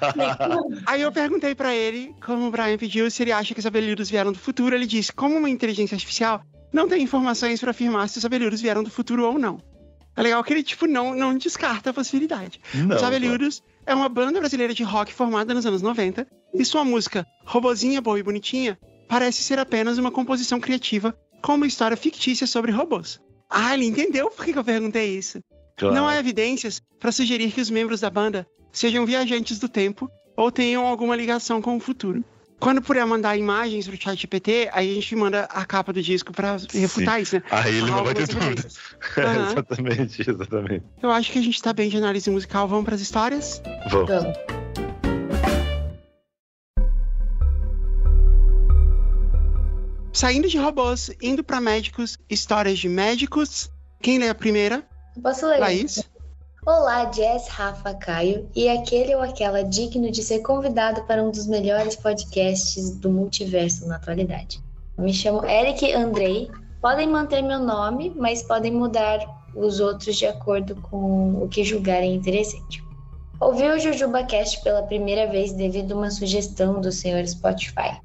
Aí eu perguntei pra ele, como o Brian pediu, se ele acha que os abelhudos vieram do futuro. Ele disse, como uma inteligência artificial, não tem informações pra afirmar se os abelhudos vieram do futuro ou não. É legal que ele, tipo, não, não descarta a possibilidade. Não, Os Abelhudos é uma banda brasileira de rock formada nos anos 90 e sua música, Robozinha Boa e Bonitinha, parece ser apenas uma composição criativa com uma história fictícia sobre robôs. Ah, ele entendeu por que que eu perguntei isso. claro. Não há evidências para sugerir que os membros da banda sejam viajantes do tempo ou tenham alguma ligação com o futuro. Quando puder mandar imagens pro chat GPT, aí a gente manda a capa do disco pra refutar isso, né? Aí ele não vai ter Algumas dúvida. evidências. Aham. exatamente, exatamente. Eu acho que a gente tá bem de análise musical. Vamos pras histórias? Vamos. Vamos. Saindo de robôs, indo pra médicos, histórias de médicos. Quem lê a primeira? Posso ler? Laís? Olá, Jess, Rafa, Caio e aquele ou aquela digno de ser convidado para um dos melhores podcasts do multiverso na atualidade. Me chamo Eric Andrei. Podem manter meu nome, mas podem mudar os outros de acordo com o que julgarem interessante. Ouvi o JujubaCast pela primeira vez devido a uma sugestão do senhor Spotify.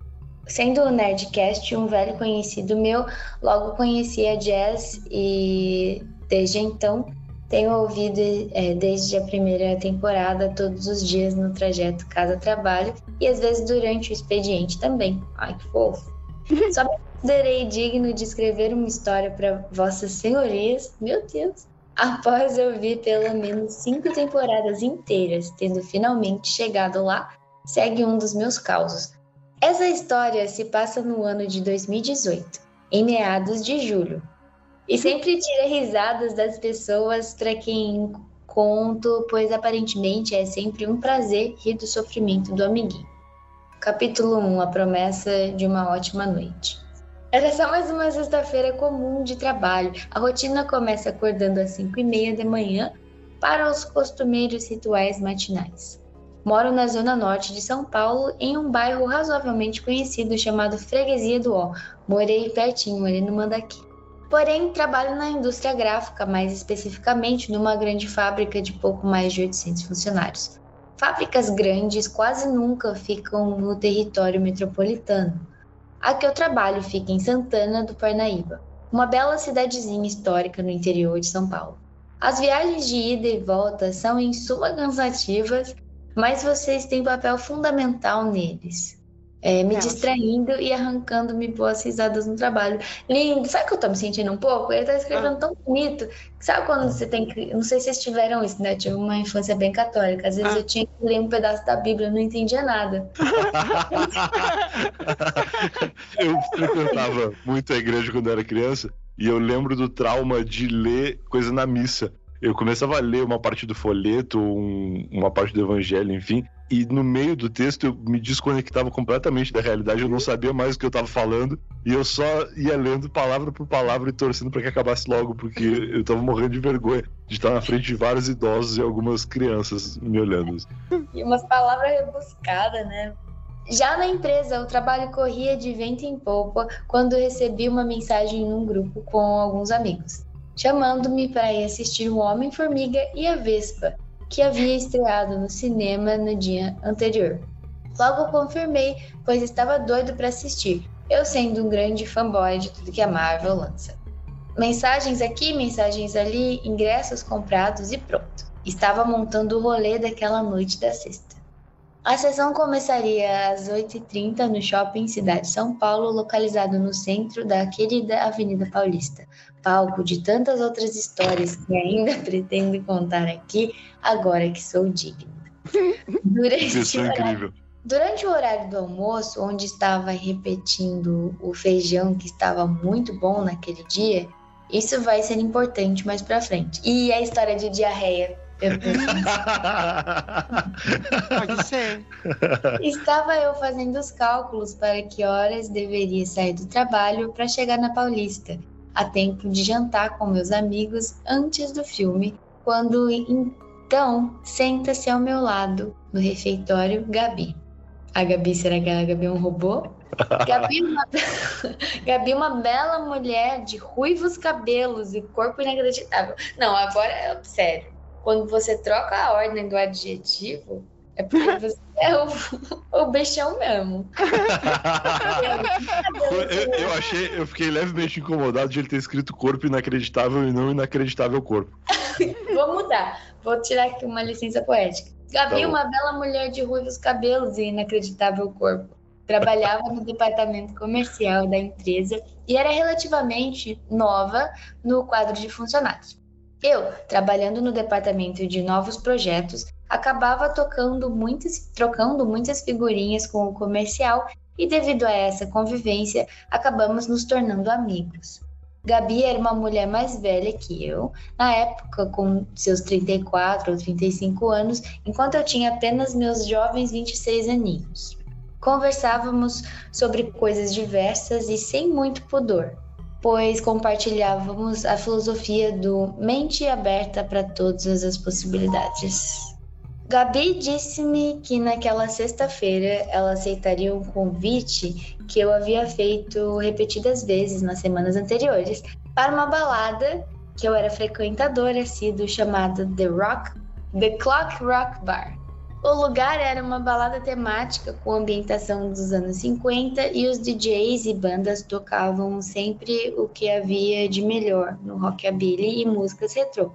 Sendo o Nerdcast um velho conhecido meu, logo conheci a Jazz e desde então tenho ouvido é, desde a primeira temporada, todos os dias no trajeto casa-trabalho e às vezes durante o expediente também. Ai, que fofo. Só me considerei digno de escrever uma história para vossas senhorias, meu Deus, Após ouvir pelo menos cinco temporadas inteiras, tendo finalmente chegado lá, segue um dos meus causos. Essa história se passa no ano de 2018, em meados de julho. E sempre tira risadas das pessoas para quem conto, pois aparentemente é sempre um prazer rir do sofrimento do amiguinho. Capítulo 1 A promessa de uma ótima noite. Era só mais uma sexta-feira comum de trabalho. A rotina começa acordando às 5 e meia da manhã para os costumeiros rituais matinais. Moro na zona norte de São Paulo, em um bairro razoavelmente conhecido chamado Freguesia do Ó. Morei pertinho, morei no Mandaqui. Porém, trabalho na indústria gráfica, mais especificamente numa grande fábrica de pouco mais de 800 funcionários. Fábricas grandes quase nunca ficam no território metropolitano. A que eu trabalho fica em Santana do Parnaíba, uma bela cidadezinha histórica no interior de São Paulo. As viagens de ida e volta são em suma cansativas, mas vocês têm papel fundamental neles é, me distraindo e arrancando-me boas risadas no trabalho. Lindo, sabe que eu tô me sentindo um pouco? Ele tá escrevendo ah. tão bonito. Sabe quando você tem que. Não sei se vocês tiveram isso, né? Eu tive uma infância bem católica. Às vezes ah. eu tinha que ler um pedaço da Bíblia, eu não entendia nada. eu frequentava muito a igreja quando era criança e eu lembro do trauma de ler coisa na missa. Eu começava a ler uma parte do folheto, um, uma parte do evangelho, enfim, e no meio do texto eu me desconectava completamente da realidade, eu não sabia mais o que eu estava falando, e eu só ia lendo palavra por palavra e torcendo para que acabasse logo, porque eu estava morrendo de vergonha de estar na frente de vários idosos e algumas crianças me olhando. E umas palavras rebuscadas, né? Já na empresa, o trabalho corria de vento em polpa quando recebi uma mensagem num grupo com alguns amigos, chamando-me para ir assistir O Homem-Formiga e a Vespa, que havia estreado no cinema no dia anterior. Logo confirmei, pois estava doido para assistir, eu sendo um grande fanboy de tudo que a Marvel lança. Mensagens aqui, mensagens ali, ingressos comprados e pronto. Estava montando o rolê daquela noite da sexta. A sessão começaria às 8h30 no Shopping Cidade São Paulo, localizado no centro da querida Avenida Paulista, palco de tantas outras histórias que ainda pretendo contar aqui, agora que sou digna. Durante Isso é incrível. Durante o horário do almoço, onde estava repetindo o feijão que estava muito bom naquele dia, isso vai ser importante mais pra frente. E a história de diarreia Pode ser. Estava eu fazendo os cálculos para que horas deveria sair do trabalho para chegar na Paulista, a tempo de jantar com meus amigos antes do filme, quando então senta-se ao meu lado, no refeitório, Gabi. A Gabi, será que a Gabi é um robô? Gabi, é uma... Gabi, é uma bela mulher de ruivos cabelos e corpo inacreditável. Não, agora é sério quando você troca a ordem do adjetivo, é porque você é o, o bichão mesmo. eu, eu, achei, eu fiquei levemente incomodado de ele ter escrito corpo inacreditável e não inacreditável corpo. Vou mudar. Vou tirar aqui uma licença poética. Gabi, tá uma bela mulher de ruivos cabelos e inacreditável corpo. Trabalhava no departamento comercial da empresa e era relativamente nova no quadro de funcionários. Eu, trabalhando no departamento de novos projetos, acabava tocando muitas, trocando muitas figurinhas com o comercial e, devido a essa convivência, acabamos nos tornando amigos. Gabi era uma mulher mais velha que eu, na época com seus 34 ou 35 anos, enquanto eu tinha apenas meus jovens 26 aninhos. Conversávamos sobre coisas diversas e sem muito pudor pois compartilhávamos a filosofia do mente aberta para todas as possibilidades. Gabi disse-me que naquela sexta-feira ela aceitaria um convite que eu havia feito repetidas vezes nas semanas anteriores para uma balada que eu era frequentadora assíduo chamada The Rock, The Clock Rock Bar. O lugar era uma balada temática com ambientação dos anos 50 e os DJs e bandas tocavam sempre o que havia de melhor no rockabilly e músicas retrô.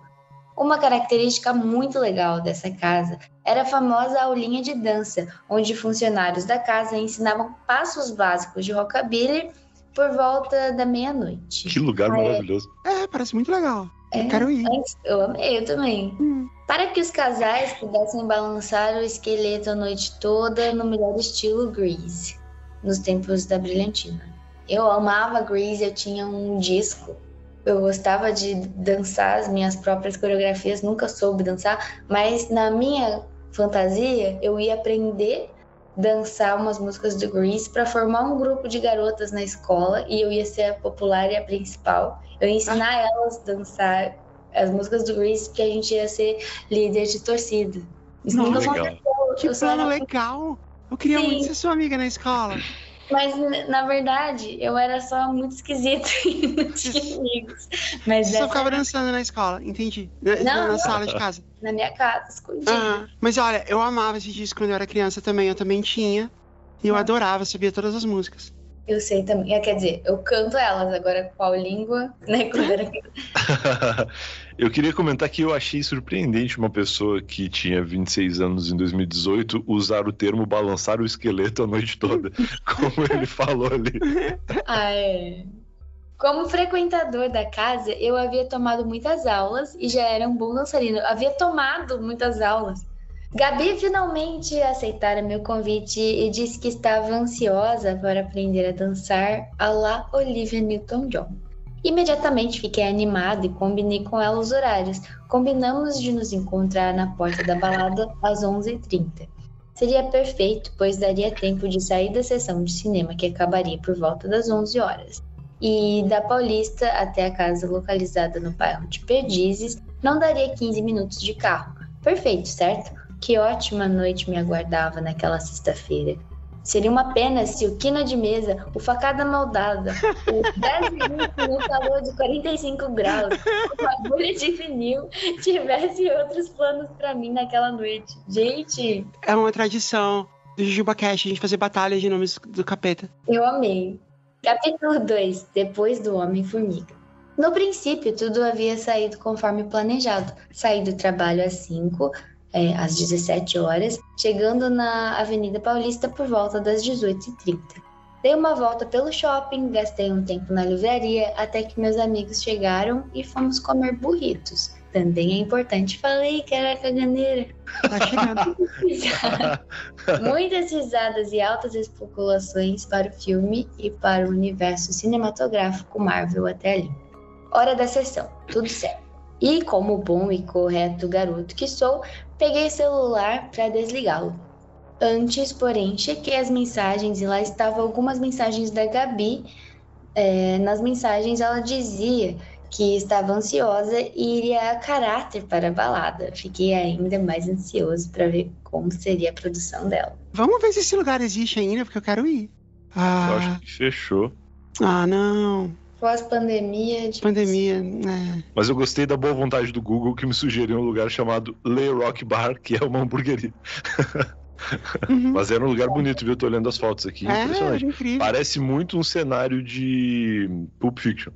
Uma característica muito legal dessa casa era a famosa aulinha de dança, onde funcionários da casa ensinavam passos básicos de rockabilly por volta da meia-noite. Que lugar maravilhoso. É, parece muito legal. É, Eu quero ir. antes- Eu amei, eu também. Hum. Para que os casais pudessem balançar o esqueleto a noite toda no melhor estilo Grease, nos tempos da brilhantina. Eu amava Grease, eu tinha um disco. Eu gostava de dançar as minhas próprias coreografias, nunca soube dançar, mas na minha fantasia eu ia aprender dançar umas músicas do Grease para formar um grupo de garotas na escola e eu ia ser a popular e a principal. Eu ia ensinar elas a dançar as músicas do Grease porque a gente ia ser líder de torcida. Isso Nossa, nunca legal. aconteceu. Que plano era- legal. Eu queria Sim. muito ser sua amiga na escola. Mas na verdade eu era só muito esquisita e não tinha amigos. Mas Você só essa ficava dançando na escola, entendi. Na, Não, na sala de casa. na minha casa, escondida. Ah, mas olha, eu amava esse disco quando eu era criança também. Eu também tinha. E eu Ah. adorava, sabia todas as músicas. Eu sei também. É, Quer dizer, eu canto elas agora qual língua, né? Eu queria comentar que eu achei surpreendente uma pessoa que tinha 26 anos em 2018 usar o termo balançar o esqueleto a noite toda, como ele falou ali. Ah, é. Como frequentador da casa, eu havia tomado muitas aulas e já era um bom dançarino. Eu havia tomado muitas aulas. Gabi finalmente aceitara meu convite e disse que estava ansiosa para aprender a dançar a la Olivia Newton-John. Imediatamente fiquei animada e combinei com ela os horários. Combinamos de nos encontrar na porta da balada às 11h30. Seria perfeito, pois daria tempo de sair da sessão de cinema que acabaria por volta das 11 horas. E da Paulista até a casa localizada no bairro de Perdizes não daria 15 minutos de carro. Perfeito, certo? Que ótima noite me aguardava naquela sexta-feira. Seria uma pena se o quina de mesa, o facada maldada, o 10 minutos no calor de 45 graus, uma agulha de vinil tivesse outros planos pra mim naquela noite. Gente, É uma tradição do Jujuba Cash, a gente fazer batalha de nomes do capeta. Eu amei. Capítulo 2 Depois do Homem-Formiga. No princípio, tudo havia saído conforme planejado. Saí do trabalho às 5, é, às 17 horas, chegando na Avenida Paulista por volta das 18h30. Dei uma volta pelo shopping, gastei um tempo na livraria, até que meus amigos chegaram e fomos comer burritos. Também é importante. Falei que era caganeira. Muitas risadas e altas especulações para o filme e para o universo cinematográfico Marvel até ali. Hora da sessão, tudo certo. E como bom e correto garoto que sou, peguei o celular para desligá-lo. Antes, porém, chequei as mensagens e lá estavam algumas mensagens da Gabi. É, nas mensagens ela dizia que estava ansiosa e iria a caráter para a balada. Fiquei ainda mais ansioso para ver como seria a produção dela. Vamos ver se esse lugar existe ainda, porque eu quero ir. Eu Ah, acho que fechou. ah não. Pós-pandemia, de... Pandemia, né? Mas eu gostei da boa vontade do Google que me sugeriu um lugar chamado Le Rock Bar, que é uma hamburgueria. Uhum. Mas era um lugar bonito, viu? Eu tô olhando as fotos aqui. É, Impressionante. incrível. Parece muito um cenário de Pulp Fiction.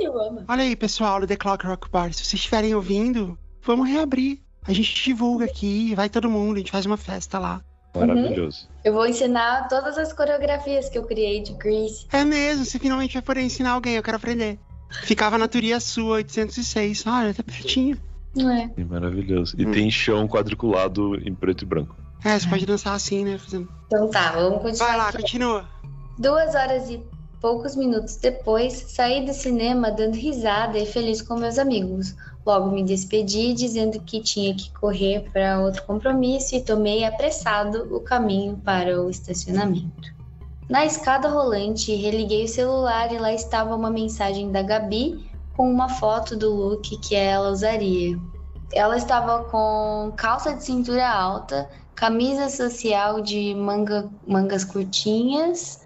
Eu amo. Olha aí, pessoal do The Clock Rock Bar. Se vocês estiverem ouvindo, vamos reabrir. A gente divulga aqui, vai todo mundo, a gente faz uma festa lá. Maravilhoso. Eu vou ensinar todas as coreografias que eu criei de Grease. É mesmo, você finalmente vai poder ensinar alguém, eu quero aprender. Ficava na Turia Sul 806. Olha, tá pertinho. Não é? Maravilhoso. E Hum. tem chão quadriculado em preto e branco. É, você pode dançar assim, né? Fazendo... Então tá, vamos continuar. Vai lá, aqui. continua. Duas horas e poucos minutos depois, saí do cinema dando risada e feliz com meus amigos. Logo me despedi dizendo que tinha que correr para outro compromisso e tomei apressado o caminho para o estacionamento. Na escada rolante, religuei o celular e lá estava uma mensagem da Gabi com uma foto do look que ela usaria. Ela estava com calça de cintura alta, camisa social de manga- mangas curtinhas,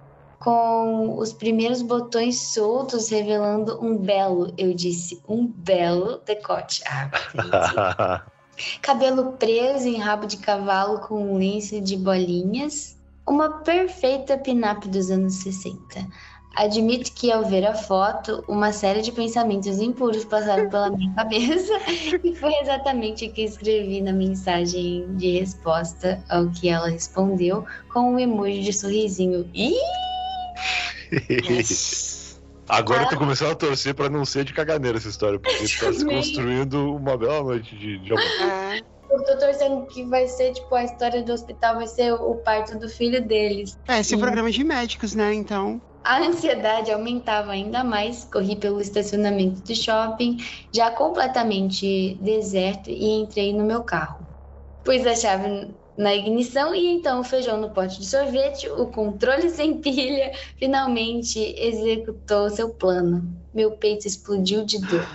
com os primeiros botões soltos, revelando um belo, eu disse, um belo decote. Ah. Cabelo preso em rabo de cavalo com um lenço de bolinhas. Uma perfeita pin-up dos anos 60. Admito que ao ver a foto, uma série de pensamentos impuros passaram pela minha cabeça e foi exatamente o que escrevi na mensagem de resposta ao que ela respondeu com um emoji de sorrisinho. Ih! Yes. Agora eu tô Ah. começando a torcer pra não ser de caganeira essa história, porque tá se construindo uma bela noite de, de amor. É, Eu tô torcendo que vai ser, tipo, a história do hospital vai ser o parto do filho deles. é esse é Sim. programa de médicos, né? Então. A ansiedade aumentava ainda mais, corri pelo estacionamento do shopping, já completamente deserto, e entrei no meu carro. Pus a chave na ignição e então o feijão no pote de sorvete, o controle sem pilha, finalmente executou seu plano. Meu peito explodiu de dor.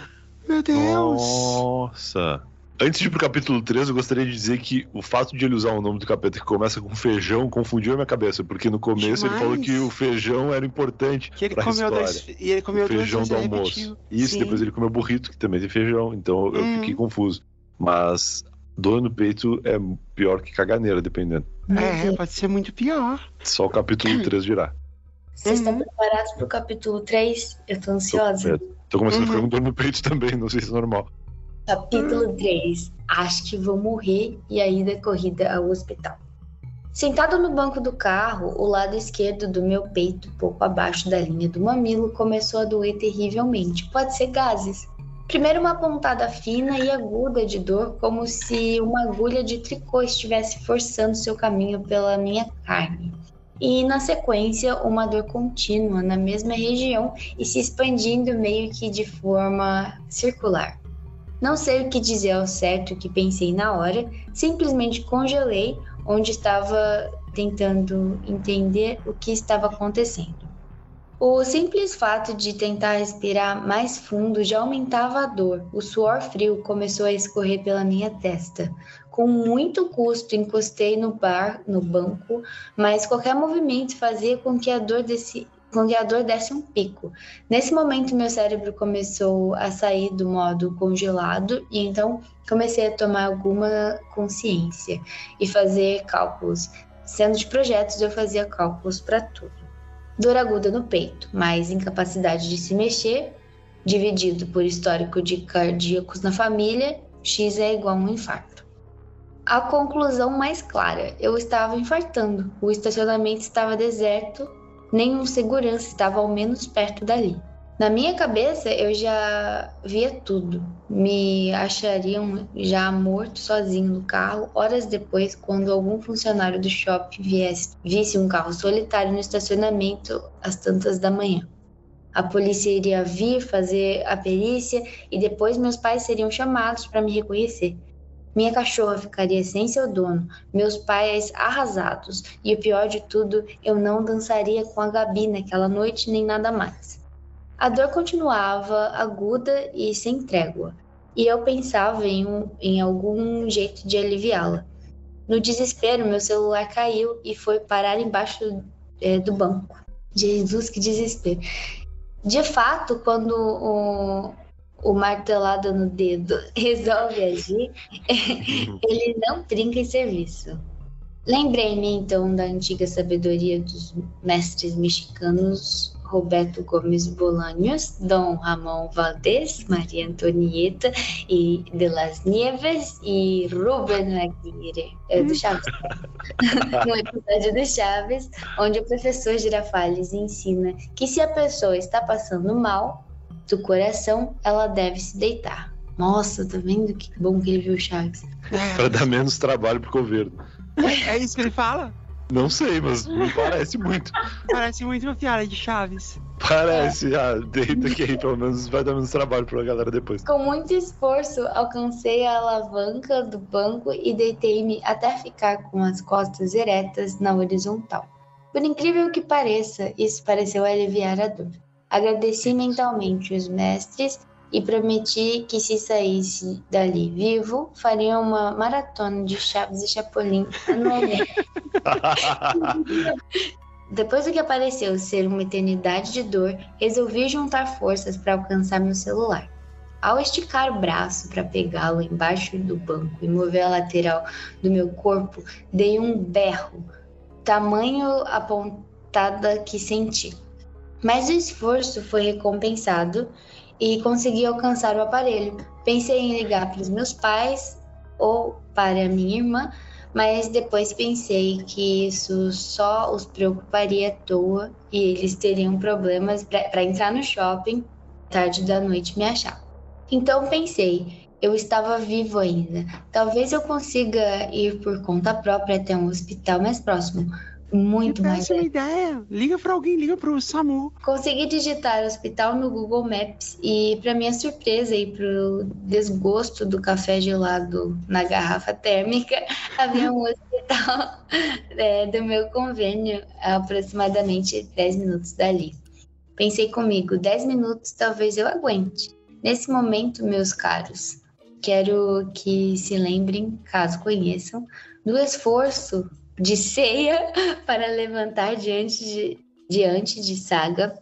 Meu Deus! Nossa. Antes de ir pro capítulo 3, eu gostaria de dizer que o fato de ele usar o nome do capeta que começa com feijão confundiu a minha cabeça, porque no começo ele Demais. falou que o feijão era importante Que ele pra comeu história. dois. E ele comeu o feijão do almoço. repetiu. Isso, Sim. depois ele comeu burrito, que também tem feijão, então eu Hum. fiquei confuso. Mas dor no peito é pior que caganeira, dependendo. É, pode ser muito pior. Só o capítulo 3 virá. Vocês estão Uhum. preparados pro capítulo 3? Eu tô Tô, ansiosa. é, tô começando a ficar Uhum. com dor no peito também, não sei se é normal. Capítulo 3. Acho que vou morrer e aí da corrida ao hospital. Sentado no banco do carro, o lado esquerdo do meu peito, pouco abaixo da linha do mamilo, começou a doer terrivelmente. Pode ser gases. Primeiro uma pontada fina e aguda de dor, como se uma agulha de tricô estivesse forçando seu caminho pela minha carne. E na sequência, uma dor contínua na mesma região e se expandindo meio que de forma circular. Não sei o que dizer ao certo que pensei na hora, simplesmente congelei onde estava tentando entender o que estava acontecendo. O simples fato de tentar respirar mais fundo já aumentava a dor. O suor frio começou a escorrer pela minha testa. Com muito custo encostei no bar, no banco, mas qualquer movimento fazia com que a dor desse, com que a dor desse um pico. Nesse momento, meu cérebro começou a sair do modo congelado e então comecei a tomar alguma consciência e fazer cálculos. Sendo de projetos, eu fazia cálculos para tudo. Dor aguda no peito, mais incapacidade de se mexer, dividido por histórico de cardíacos na família, X é igual a um infarto. A conclusão mais clara: eu estava infartando. O estacionamento estava deserto, nenhum segurança estava ao menos perto dali. Na minha cabeça, eu já via tudo. Me achariam já morto sozinho no carro horas depois, quando algum funcionário do shopping viesse, visse um carro solitário no estacionamento às tantas da manhã. A polícia iria vir fazer a perícia e depois meus pais seriam chamados para me reconhecer. Minha cachorra ficaria sem seu dono, meus pais arrasados, e o pior de tudo, eu não dançaria com a Gabi naquela noite nem nada mais. A dor continuava aguda e sem trégua, e eu pensava em, um, em algum jeito de aliviá-la. No desespero, meu celular caiu e foi parar embaixo é, do banco. Jesus, que desespero. De fato, quando o, o martelado no dedo resolve agir, ele não brinca em serviço. Lembrei-me então da antiga sabedoria dos mestres mexicanos Roberto Gomes Bolaños, Dom Ramon Valdés, Maria Antonieta e de las Nieves e Rubén Aguirre, é, do Chaves. no episódio do Chaves, onde o professor Girafales ensina que se a pessoa está passando mal do coração, ela deve se deitar. Nossa, tá vendo que bom que ele viu o Chaves? Pra dar menos trabalho pro governo. É, é isso que ele fala? Não sei, mas me parece muito. Parece muito uma piada de Chaves. Parece, ah, deita que aí pelo menos vai dar menos trabalho pra galera depois. Com muito esforço, alcancei a alavanca do banco e deitei-me até ficar com as costas eretas na horizontal. Por incrível que pareça, isso pareceu aliviar a dor. Agradeci mentalmente os mestres e prometi que se saísse dali vivo, faria uma maratona de Chaves e Chapolin anualmente. Depois do que apareceu ser uma eternidade de dor, resolvi juntar forças para alcançar meu celular. Ao esticar o braço para pegá-lo embaixo do banco e mover a lateral do meu corpo, dei um berro, tamanho a pontada que senti. Mas o esforço foi recompensado e consegui alcançar o aparelho. Pensei em ligar para os meus pais ou para minha irmã, mas depois pensei que isso só os preocuparia à toa e eles teriam problemas para entrar no shopping tarde da noite me achar. Então pensei, eu estava vivo ainda. Talvez eu consiga ir por conta própria até um hospital mais próximo. Muito mais. Péssima ideia. Liga para alguém, liga para o SAMU. Consegui digitar hospital no Google Maps e, para minha surpresa e para o desgosto do café gelado na garrafa térmica, havia um hospital é, do meu convênio a aproximadamente 10 minutos dali. Pensei comigo, 10 minutos talvez eu aguente. Nesse momento, meus caros, quero que se lembrem, caso conheçam, do esforço de ceia para levantar diante de, diante de Saga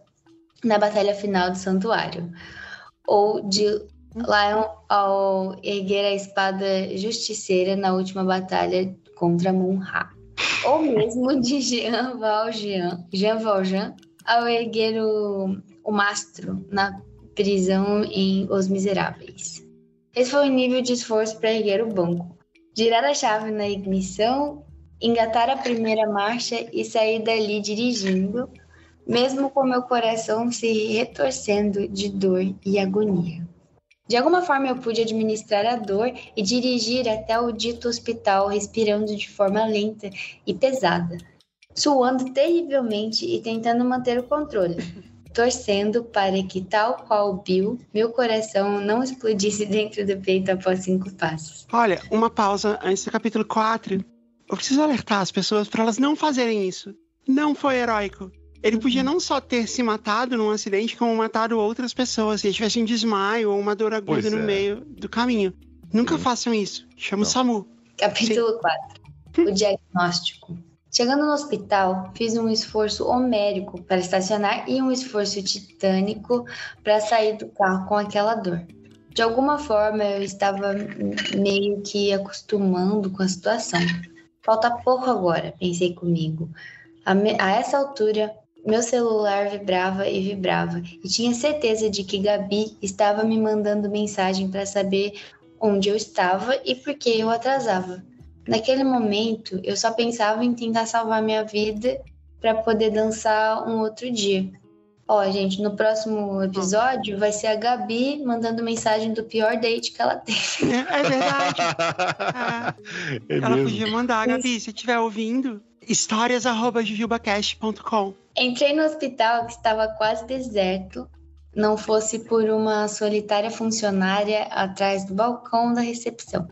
na batalha final do santuário, ou de Lion ao erguer a espada justiceira na última batalha contra Mun-Ha, ou mesmo de Jean Valjean, Jean Valjean ao erguer o, o mastro na prisão em Os Miseráveis. Esse foi o nível de esforço para erguer o banco. Girar a chave na ignição engatar a primeira marcha e sair dali dirigindo, mesmo com meu coração se retorcendo de dor e agonia. De alguma forma eu pude administrar a dor e dirigir até o dito hospital, respirando de forma lenta e pesada, suando terrivelmente e tentando manter o controle, torcendo para que, tal qual Bill, meu coração não explodisse dentro do peito após cinco passos. Olha, uma pausa antes do capítulo 4 eu preciso alertar as pessoas para elas não fazerem isso. Não foi heróico. Ele podia não só ter se matado num acidente, como matado outras pessoas, se ele tivesse um desmaio ou uma dor aguda pois no é. meio do caminho. Nunca hum. façam isso. Chama não. o SAMU. Capítulo Sim. 4. O diagnóstico. Chegando no hospital, fiz um esforço homérico para estacionar e um esforço titânico para sair do carro com aquela dor. De alguma forma, eu estava meio que acostumando com a situação. Falta pouco agora, pensei comigo. A, me, a essa altura, meu celular vibrava e vibrava, e tinha certeza de que Gabi estava me mandando mensagem para saber onde eu estava e por que eu atrasava. Naquele momento, eu só pensava em tentar salvar minha vida para poder dançar um outro dia. Ó, gente, no próximo episódio vai ser a Gabi mandando mensagem do pior date que ela teve. É, verdade. É. É ela mesmo. podia mandar, Gabi, se estiver ouvindo, histórias.jujubacast.com. Entrei no hospital que estava quase deserto, não fosse por uma solitária funcionária atrás do balcão da recepção.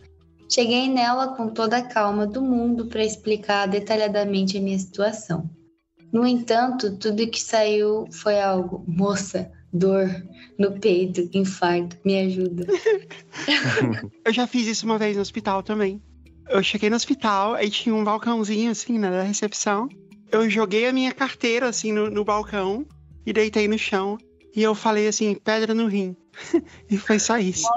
Cheguei nela com toda a calma do mundo para explicar detalhadamente a minha situação. No entanto, tudo que saiu foi algo, moça, dor no peito, infarto, me ajuda. eu já fiz isso uma vez no hospital também. Eu cheguei no hospital, aí tinha um balcãozinho assim, né, da recepção. Eu joguei a minha carteira assim no, no balcão e deitei no chão. E eu falei assim, pedra no rim. e foi só isso.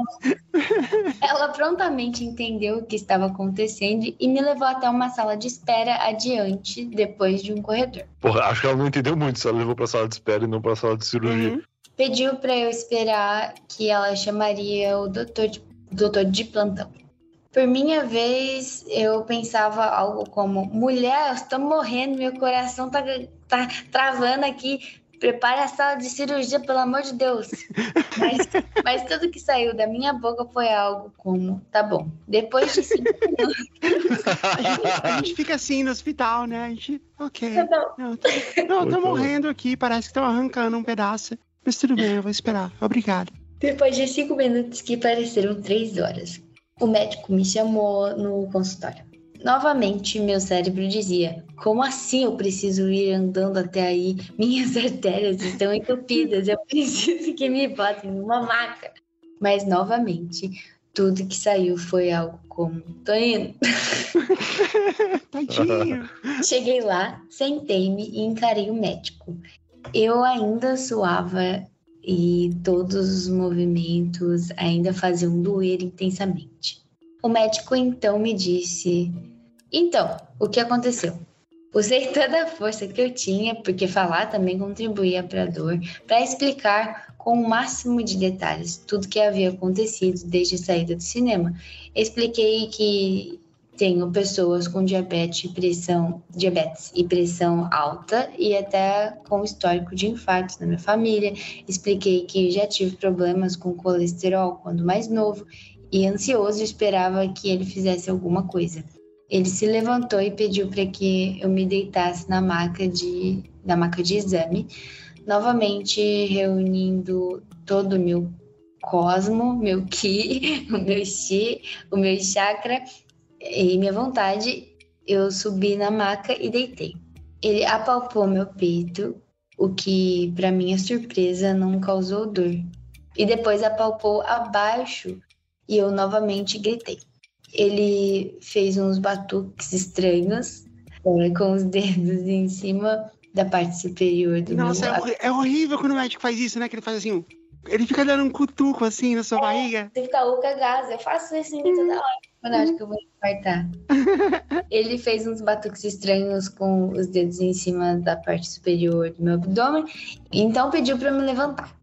Ela prontamente entendeu o que estava acontecendo e me levou até uma sala de espera adiante, depois de um corredor. Porra, acho que ela não entendeu muito se ela levou para sala de espera e não para sala de cirurgia. Uhum. Pediu para eu esperar que ela chamaria o doutor de, doutor de plantão. Por minha vez, eu pensava algo como: mulher, eu estou morrendo, meu coração tá, tá travando aqui, prepare a sala de cirurgia, pelo amor de Deus. Mas, mas tudo que saiu da minha boca foi algo como, tá bom, depois de cinco minutos. a, gente, a gente fica assim no hospital, né? A gente, ok. Tá não, tô, não, tô morrendo aqui, parece que estão arrancando um pedaço. Mas tudo bem, eu vou esperar. Obrigado. Depois de cinco minutos que pareceram três horas, o médico me chamou no consultório. Novamente, meu cérebro dizia: Como assim eu preciso ir andando até aí? Minhas artérias estão entupidas, eu preciso que me botem numa maca. Mas, novamente, tudo que saiu foi algo como: Tô indo. Tadinho. Cheguei lá, sentei-me e encarei o médico. Eu ainda suava e todos os movimentos ainda faziam doer intensamente. O médico então me disse: Então, o que aconteceu? Usei toda a força que eu tinha, porque falar também contribuía para a dor, para explicar com o máximo de detalhes tudo que havia acontecido desde a saída do cinema. Expliquei que tenho pessoas com diabetes e pressão, diabetes e pressão alta e até com histórico de infartos na minha família. Expliquei que já tive problemas com colesterol quando mais novo e ansioso esperava que ele fizesse alguma coisa. Ele se levantou e pediu para que eu me deitasse na maca de, na maca de exame, novamente reunindo todo o meu cosmo, meu ki, o meu chi, o meu chakra e minha vontade. Eu subi na maca e deitei. Ele apalpou meu peito, o que, para minha surpresa, não causou dor. E depois apalpou abaixo e eu novamente gritei. Ele fez uns batuques estranhos, é, com os dedos em cima da parte superior do Nossa, meu é, é, horrível quando o médico faz isso, né? Que ele faz assim, ele fica dando um cutuco assim na sua é, barriga. Você fica louca, gás. Eu faço isso em toda hora. Quando eu acho que eu vou infartar. ele fez uns batuques estranhos com os dedos em cima da parte superior do meu abdômen. Então pediu para me levantar.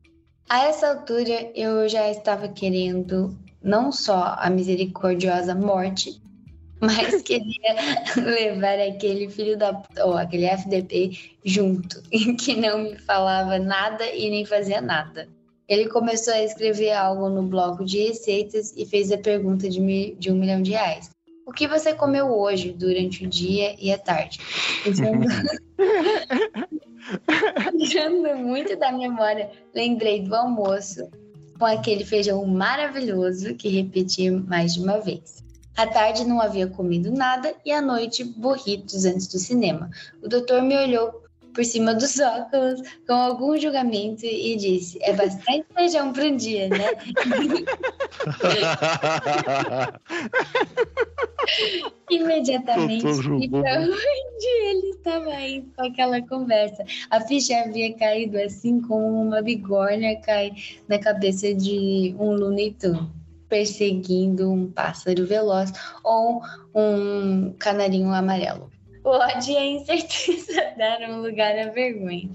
A essa altura eu já estava querendo não só a misericordiosa morte, mas queria levar aquele filho da ou aquele FDP junto, em que não me falava nada e nem fazia nada. Ele começou a escrever algo no bloco de receitas e fez a pergunta de, de um milhão de reais. O que você comeu hoje, durante o dia e a tarde? Usando, Usando muito da memória, lembrei do almoço, com aquele feijão maravilhoso que repeti mais de uma vez. À tarde não havia comido nada e à noite burritos antes do cinema. O doutor me olhou por cima dos óculos com algum julgamento e disse: É bastante feijão para um dia, né? Imediatamente e para onde ele estava indo com aquela conversa. A ficha havia caído assim como uma bigorna cai na cabeça de um Tunes perseguindo um pássaro veloz ou um canarinho amarelo. O ódio e a incerteza deram lugar à vergonha.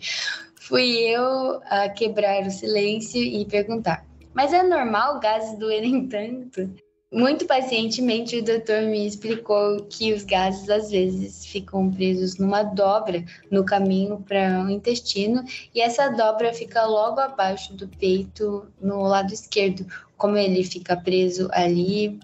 Fui eu a quebrar o silêncio e perguntar: Mas é normal gases doerem tanto? Muito pacientemente, o doutor me explicou que os gases às vezes ficam presos numa dobra no caminho para o intestino e essa dobra fica logo abaixo do peito no lado esquerdo. Como ele fica preso ali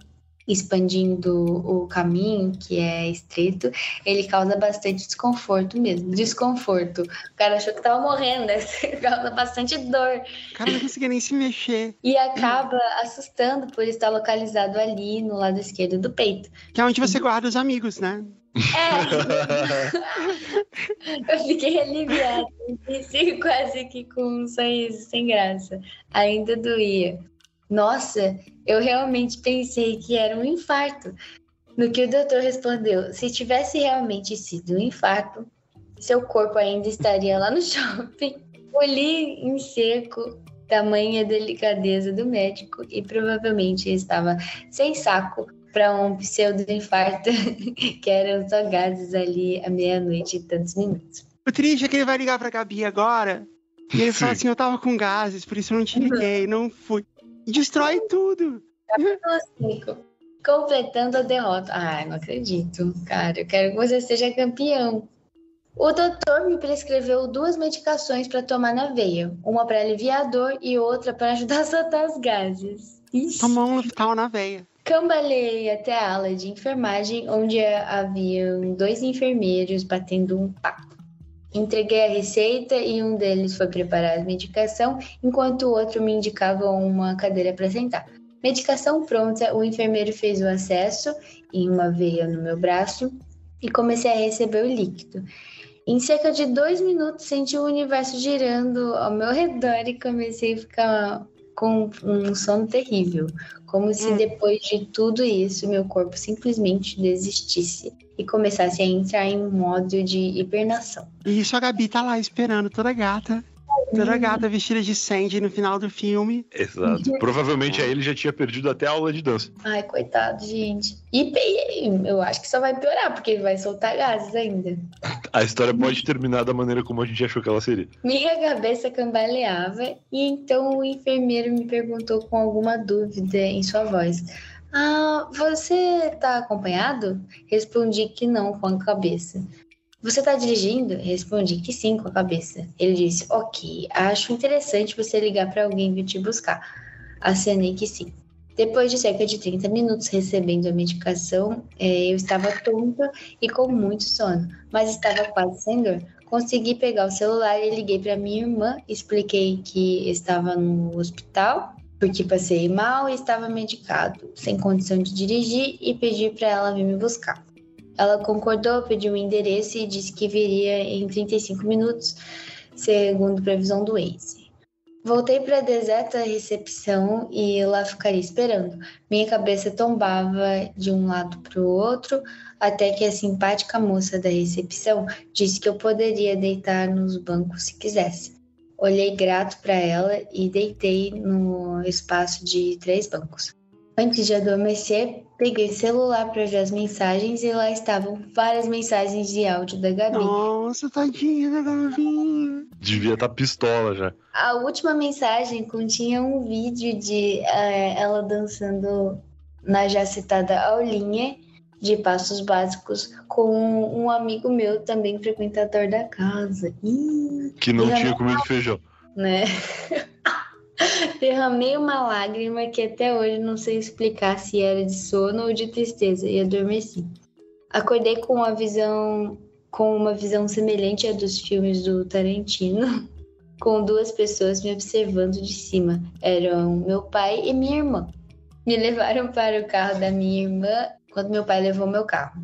expandindo o caminho, que é estreito, ele causa bastante desconforto mesmo. Desconforto. O cara achou que tava morrendo, né? causa bastante dor. O cara não conseguia nem se mexer. E acaba assustando por estar localizado ali no lado esquerdo do peito. Que é onde você guarda os amigos, né? É. Eu fiquei aliviada. Disse quase que com um sorriso sem graça. Ainda doía. Nossa, eu realmente pensei que era um infarto. No que o doutor respondeu: se tivesse realmente sido um infarto, seu corpo ainda estaria lá no shopping. Olhei em seco, tamanha delicadeza do médico e provavelmente estava sem saco para um pseudo-infarto, que eram só gases ali à meia-noite e tantos minutos. O triste é que ele vai ligar para a Gabi agora e ele fala assim: eu tava com gases, por isso eu não te liguei, não fui. Destrói tudo. Capítulo 5. Completando a derrota. Ai, não acredito, cara. Eu quero que você seja campeão. O doutor me prescreveu duas medicações para tomar na veia. Uma para aliviar a dor e outra para ajudar a soltar os gases. Tomou um Luftal na veia. Cambaleei até a ala de enfermagem, onde haviam dois enfermeiros batendo um papo. Entreguei a receita e um deles foi preparar a medicação, enquanto o outro me indicava uma cadeira para sentar. Medicação pronta, o enfermeiro fez o acesso em uma veia no meu braço e comecei a receber o líquido. Em cerca de dois minutos, senti o universo girando ao meu redor e comecei a ficar com um sono terrível, como se hum. depois de tudo isso meu corpo simplesmente desistisse e começasse a entrar em um modo de hibernação. E isso a Gabi tá lá esperando, toda gata. Toda uhum. gata vestida de Sandy no final do filme. Exato. Provavelmente aí ele já tinha perdido até a aula de dança. Ai, coitado, gente. E eu acho que só vai piorar, porque ele vai soltar gases ainda. A história pode terminar da maneira como a gente achou que ela seria. Minha cabeça cambaleava e então o enfermeiro me perguntou com alguma dúvida em sua voz. Ah, você tá acompanhado? Respondi que não com a cabeça. Você tá dirigindo? Respondi que sim com a cabeça. Ele disse: Ok, acho interessante você ligar para alguém vir te buscar. Acenei que sim. Depois de cerca de 30 minutos recebendo a medicação, eh, eu estava tonta e com muito sono, mas estava quase sem dor. Consegui pegar o celular e liguei para minha irmã, expliquei que estava no hospital porque passei mal e estava medicado, sem condição de dirigir e pedi para ela vir me buscar. Ela concordou, pediu o endereço e disse que viria em 35 minutos, segundo previsão do Waze. Voltei para a deserta recepção e lá ficaria esperando. Minha cabeça tombava de um lado para o outro, até que a simpática moça da recepção disse que eu poderia deitar nos bancos se quisesse. Olhei grato para ela e deitei no espaço de três bancos. Antes de adormecer, peguei o celular para ver as mensagens e lá estavam várias mensagens de áudio da Gabi. Nossa, tadinha da Gabi. Devia estar tá pistola já. A última mensagem continha um vídeo de uh, ela dançando na já citada aulinha de passos básicos com um amigo meu também frequentador da casa. Ih, que não tinha comido feijão. Né? Derramei uma lágrima que até hoje não sei explicar se era de sono ou de tristeza e adormeci. Acordei com uma visão com uma visão semelhante à dos filmes do Tarantino, com duas pessoas me observando de cima. Eram meu pai e minha irmã. Me levaram para o carro da minha irmã quando meu pai levou meu carro.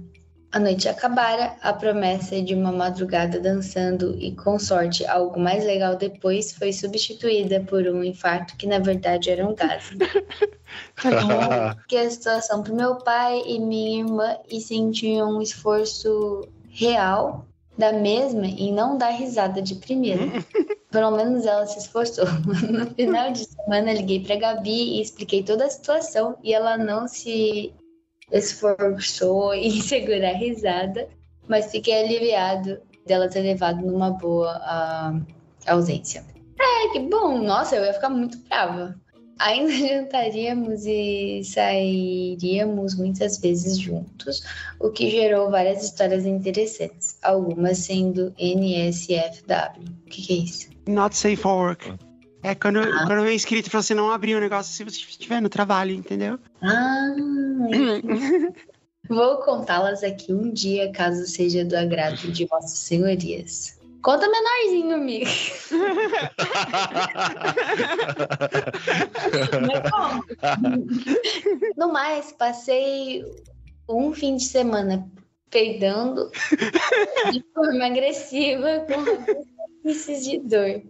A noite acabara, a promessa de uma madrugada dançando e, com sorte, algo mais legal depois foi substituída por um infarto que, na verdade, era um gás. que a situação para meu pai e minha irmã e senti um esforço real da mesma em não dar risada de primeira. Pelo menos ela se esforçou. No final de semana, liguei para Gabi e expliquei toda a situação e ela não se esforçou em segurar a risada, mas fiquei aliviado dela ter levado numa boa a ausência. É, que bom! Nossa, eu ia ficar muito brava. Ainda jantaríamos e sairíamos muitas vezes juntos, o que gerou várias histórias interessantes, algumas sendo NSFW. O que, que é isso? Not safe for work. É quando, ah. quando é escrito pra você não abrir o negócio se você estiver no trabalho, entendeu? Ah, Vou contá-las aqui um dia, caso seja do agrado de vossas senhorias. Conta menorzinho, amigo. no mais, passei um fim de semana peidando de forma agressiva com raízes de dor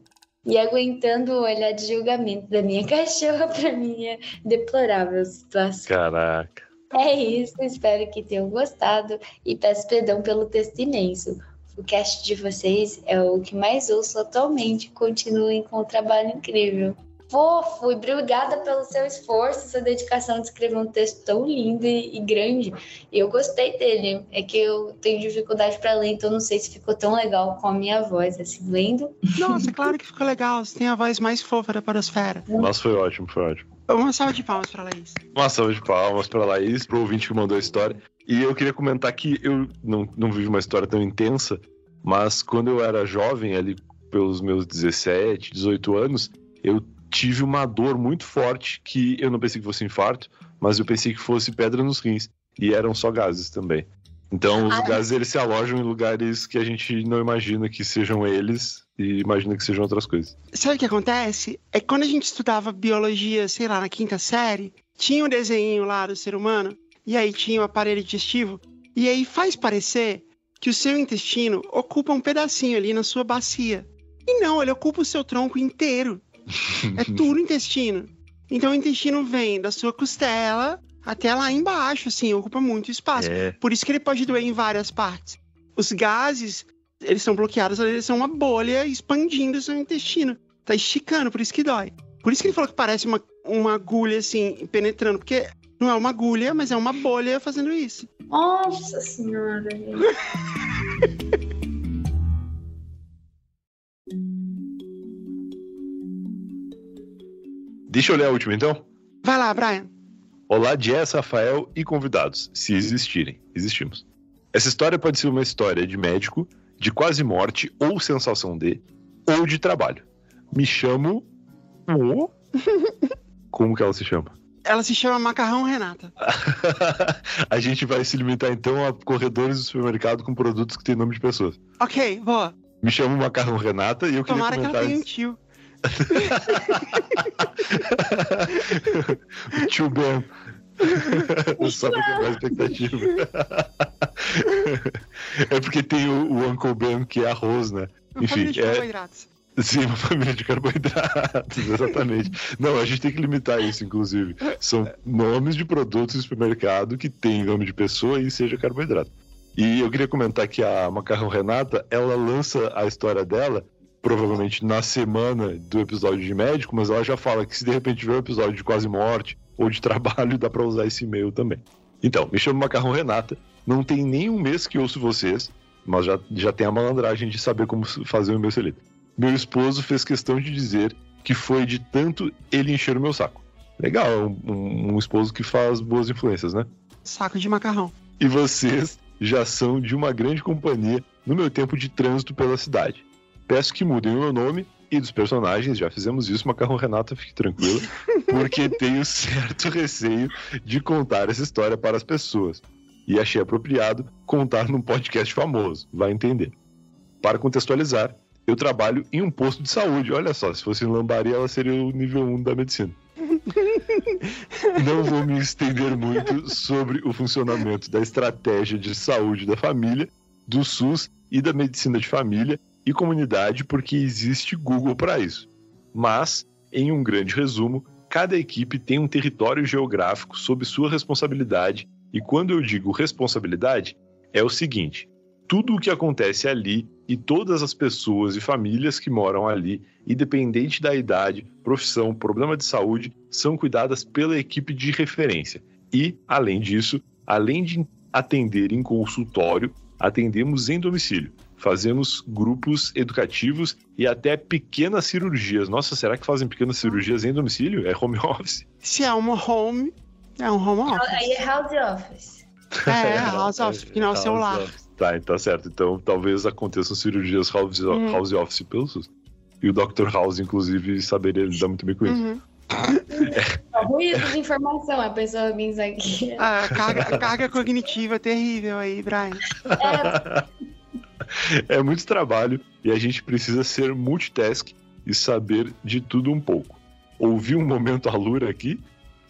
e aguentando o olhar de julgamento da minha cachorra para minha deplorável situação. Caraca. É isso, espero que tenham gostado e peço perdão pelo texto imenso. O cast de vocês é o que mais ouço atualmente. Continuem com o trabalho incrível fofo e obrigada pelo seu esforço, sua dedicação de escrever um texto tão lindo e, e grande. E eu gostei dele. É que eu tenho dificuldade para ler, então não sei se ficou tão legal com a minha voz, assim, lendo. Nossa, claro que ficou legal. Você tem a voz mais fofa da Parosfera. Nossa, foi ótimo, foi ótimo. Uma salva de palmas para Laís. Uma salva de palmas para Laís, pro ouvinte que mandou a história. E eu queria comentar que eu não, não vivo uma história tão intensa, mas quando eu era jovem, ali pelos meus 17, 18 anos, eu tive uma dor muito forte que eu não pensei que fosse infarto, mas eu pensei que fosse pedra nos rins. E eram só gases também. Então, os ah, gases eles se alojam em lugares que a gente não imagina que sejam eles e imagina que sejam outras coisas. Sabe o que acontece? É que quando a gente estudava biologia, sei lá, na quinta série, tinha um desenho lá do ser humano, e aí tinha o aparelho digestivo, e aí faz parecer que o seu intestino ocupa um pedacinho ali na sua bacia. E não, ele ocupa o seu tronco inteiro. É tudo intestino. Então o intestino vem da sua costela até lá embaixo, assim, ocupa muito espaço. É. Por isso que ele pode doer em várias partes. Os gases, eles são bloqueados, eles são uma bolha expandindo o seu intestino. Tá esticando, por isso que dói. Por isso que ele falou que parece uma, uma agulha, assim, penetrando, porque não é uma agulha, mas é uma bolha fazendo isso. Nossa senhora, Deixa eu ler a última, então? Vai lá, Brian. Olá, Jess, Rafael e convidados, se existirem. Existimos. Essa história pode ser uma história de médico, de quase morte ou sensação de, ou de trabalho. Me chamo. Oh? Como que ela se chama? Ela se chama Macarrão Renata. a gente vai se limitar então a corredores do supermercado com produtos que têm nome de pessoas. Ok, boa. Me chamo Macarrão Renata e eu queria Tomara comentar... que ela tenha um tio. o tio Ben. Só pra quebrar a expectativa. é porque tem o, o Uncle Ben que é arroz, né? Uma Enfim, família de é, carboidratos. Sim, uma família de carboidratos, exatamente. Não, a gente tem que limitar isso, inclusive. São nomes de produtos do supermercado que tem nome de pessoa e seja carboidrato. E eu queria comentar que a Macarrão Renata, ela lança a história dela, provavelmente na semana do episódio de médico, mas ela já fala que se de repente tiver um episódio de quase morte ou de trabalho, dá pra usar esse e-mail também. Então, me chamo Macarrão Renata, não tem nem um mês que ouço vocês, mas já, já tem a malandragem de saber como fazer o ser lido. Meu esposo fez questão de dizer que foi de tanto ele encher o meu saco. Legal, um- um esposo que faz boas influências, né? Saco de macarrão. E vocês já são de uma grande companhia no meu tempo de trânsito pela cidade. Peço que mudem o meu nome e dos personagens, já fizemos isso, Macarrão Renata, fique tranquilo, porque tenho certo receio de contar essa história para as pessoas. E achei apropriado contar num podcast famoso, vai entender. Para contextualizar, eu trabalho em um posto de saúde. Olha só, se fosse em Lambari, ela seria o nível 1 da medicina. Não vou me estender muito sobre o funcionamento da estratégia de saúde da família, do SUS e da medicina de família e comunidade, porque existe Google para isso. Mas, em um grande resumo, cada equipe tem um território geográfico sob sua responsabilidade, e quando eu digo responsabilidade, é o seguinte: tudo o que acontece ali e todas as pessoas e famílias que moram ali, independente da idade, profissão, problema de saúde, são cuidadas pela equipe de referência. E, além disso, além de atender em consultório, atendemos em domicílio. Fazemos grupos educativos e até pequenas cirurgias. Nossa, será que fazem pequenas cirurgias em domicílio? É home office? Se é uma home, é um home office. Aí é house office. É, house office, porque não é o celular. Tá, tá certo. Então talvez aconteçam cirurgias house, Uhum. house office pelo SUS. E o Dr. House, inclusive, saberia lidar muito bem com isso. Uhum. Ruído de informação, a pessoa vem aqui. A carga, a carga cognitiva terrível aí, Brian. É muito trabalho e a gente precisa ser multitask e saber de tudo um pouco. Ouvi um momento Alura aqui,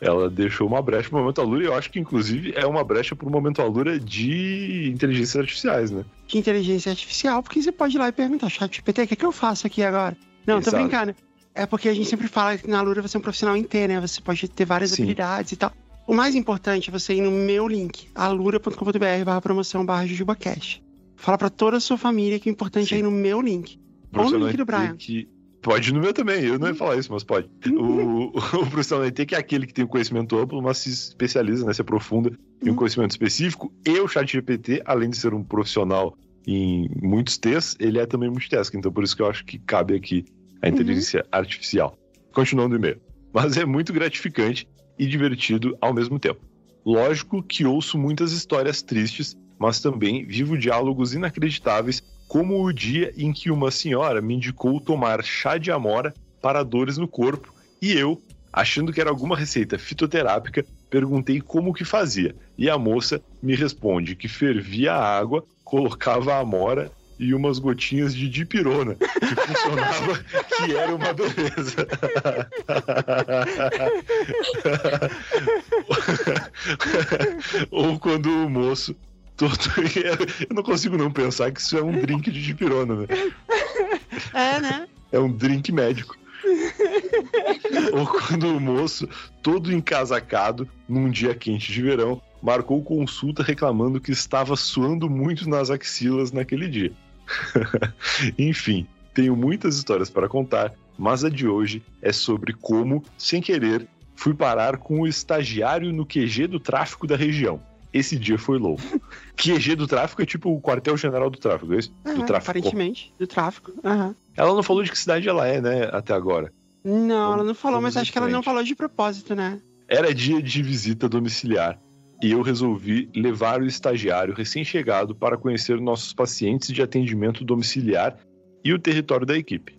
ela deixou uma brecha pro momento Alura e eu acho que inclusive é uma brecha pro momento Alura de inteligências artificiais, né? De inteligência artificial, porque você pode ir lá e perguntar, chat GPT, o que, é que eu faço aqui agora? Não, tô Exato. brincando. É porque a gente sempre fala que na Lura você é um profissional inteiro, né? Você pode ter várias Sim. habilidades e tal. O mais importante é você ir no meu link, alura.com.br barra promoção barra jujubacast. Fala pra toda a sua família que o importante Sim. é ir no meu link. Ou no link do Brian. Que... Pode ir no meu também, eu não ia falar isso, mas pode. O, o profissional IT que é aquele que tem um conhecimento amplo, mas se especializa, né, se aprofunda em um Uhum. conhecimento específico. E o ChatGPT, além de ser um profissional em muitos T's, ele é também multitask. Então por isso que eu acho que cabe aqui a inteligência artificial. Continuando o e-mail. Mas é muito gratificante e divertido ao mesmo tempo. Lógico que ouço muitas histórias tristes, mas também vivo diálogos inacreditáveis, como o dia em que uma senhora me indicou tomar chá de amora para dores no corpo e eu, achando que era alguma receita fitoterápica, perguntei como que fazia. E a moça me responde que fervia a água, colocava a amora e umas gotinhas de dipirona, que funcionava, que era uma beleza. Ou quando o moço todo... Eu não consigo não pensar que isso é um drink de dipirona, né? É, né? É um drink médico. Ou quando o moço, todo encasacado, num dia quente de verão, marcou consulta reclamando que estava suando muito nas axilas naquele dia. Enfim, tenho muitas histórias para contar, mas a de hoje é sobre como, sem querer, fui parar com o estagiário no QG do tráfico da região. Esse dia foi louco. QG do tráfico é tipo o quartel-general do tráfico, é isso? Do tráfico. Aparentemente, do tráfico. Aham. Ela não falou de que cidade ela é, né, até agora. Não, ela não falou, mas acho que ela não falou de propósito, né? Era dia de visita domiciliar e eu resolvi levar o estagiário recém-chegado para conhecer nossos pacientes de atendimento domiciliar e o território da equipe.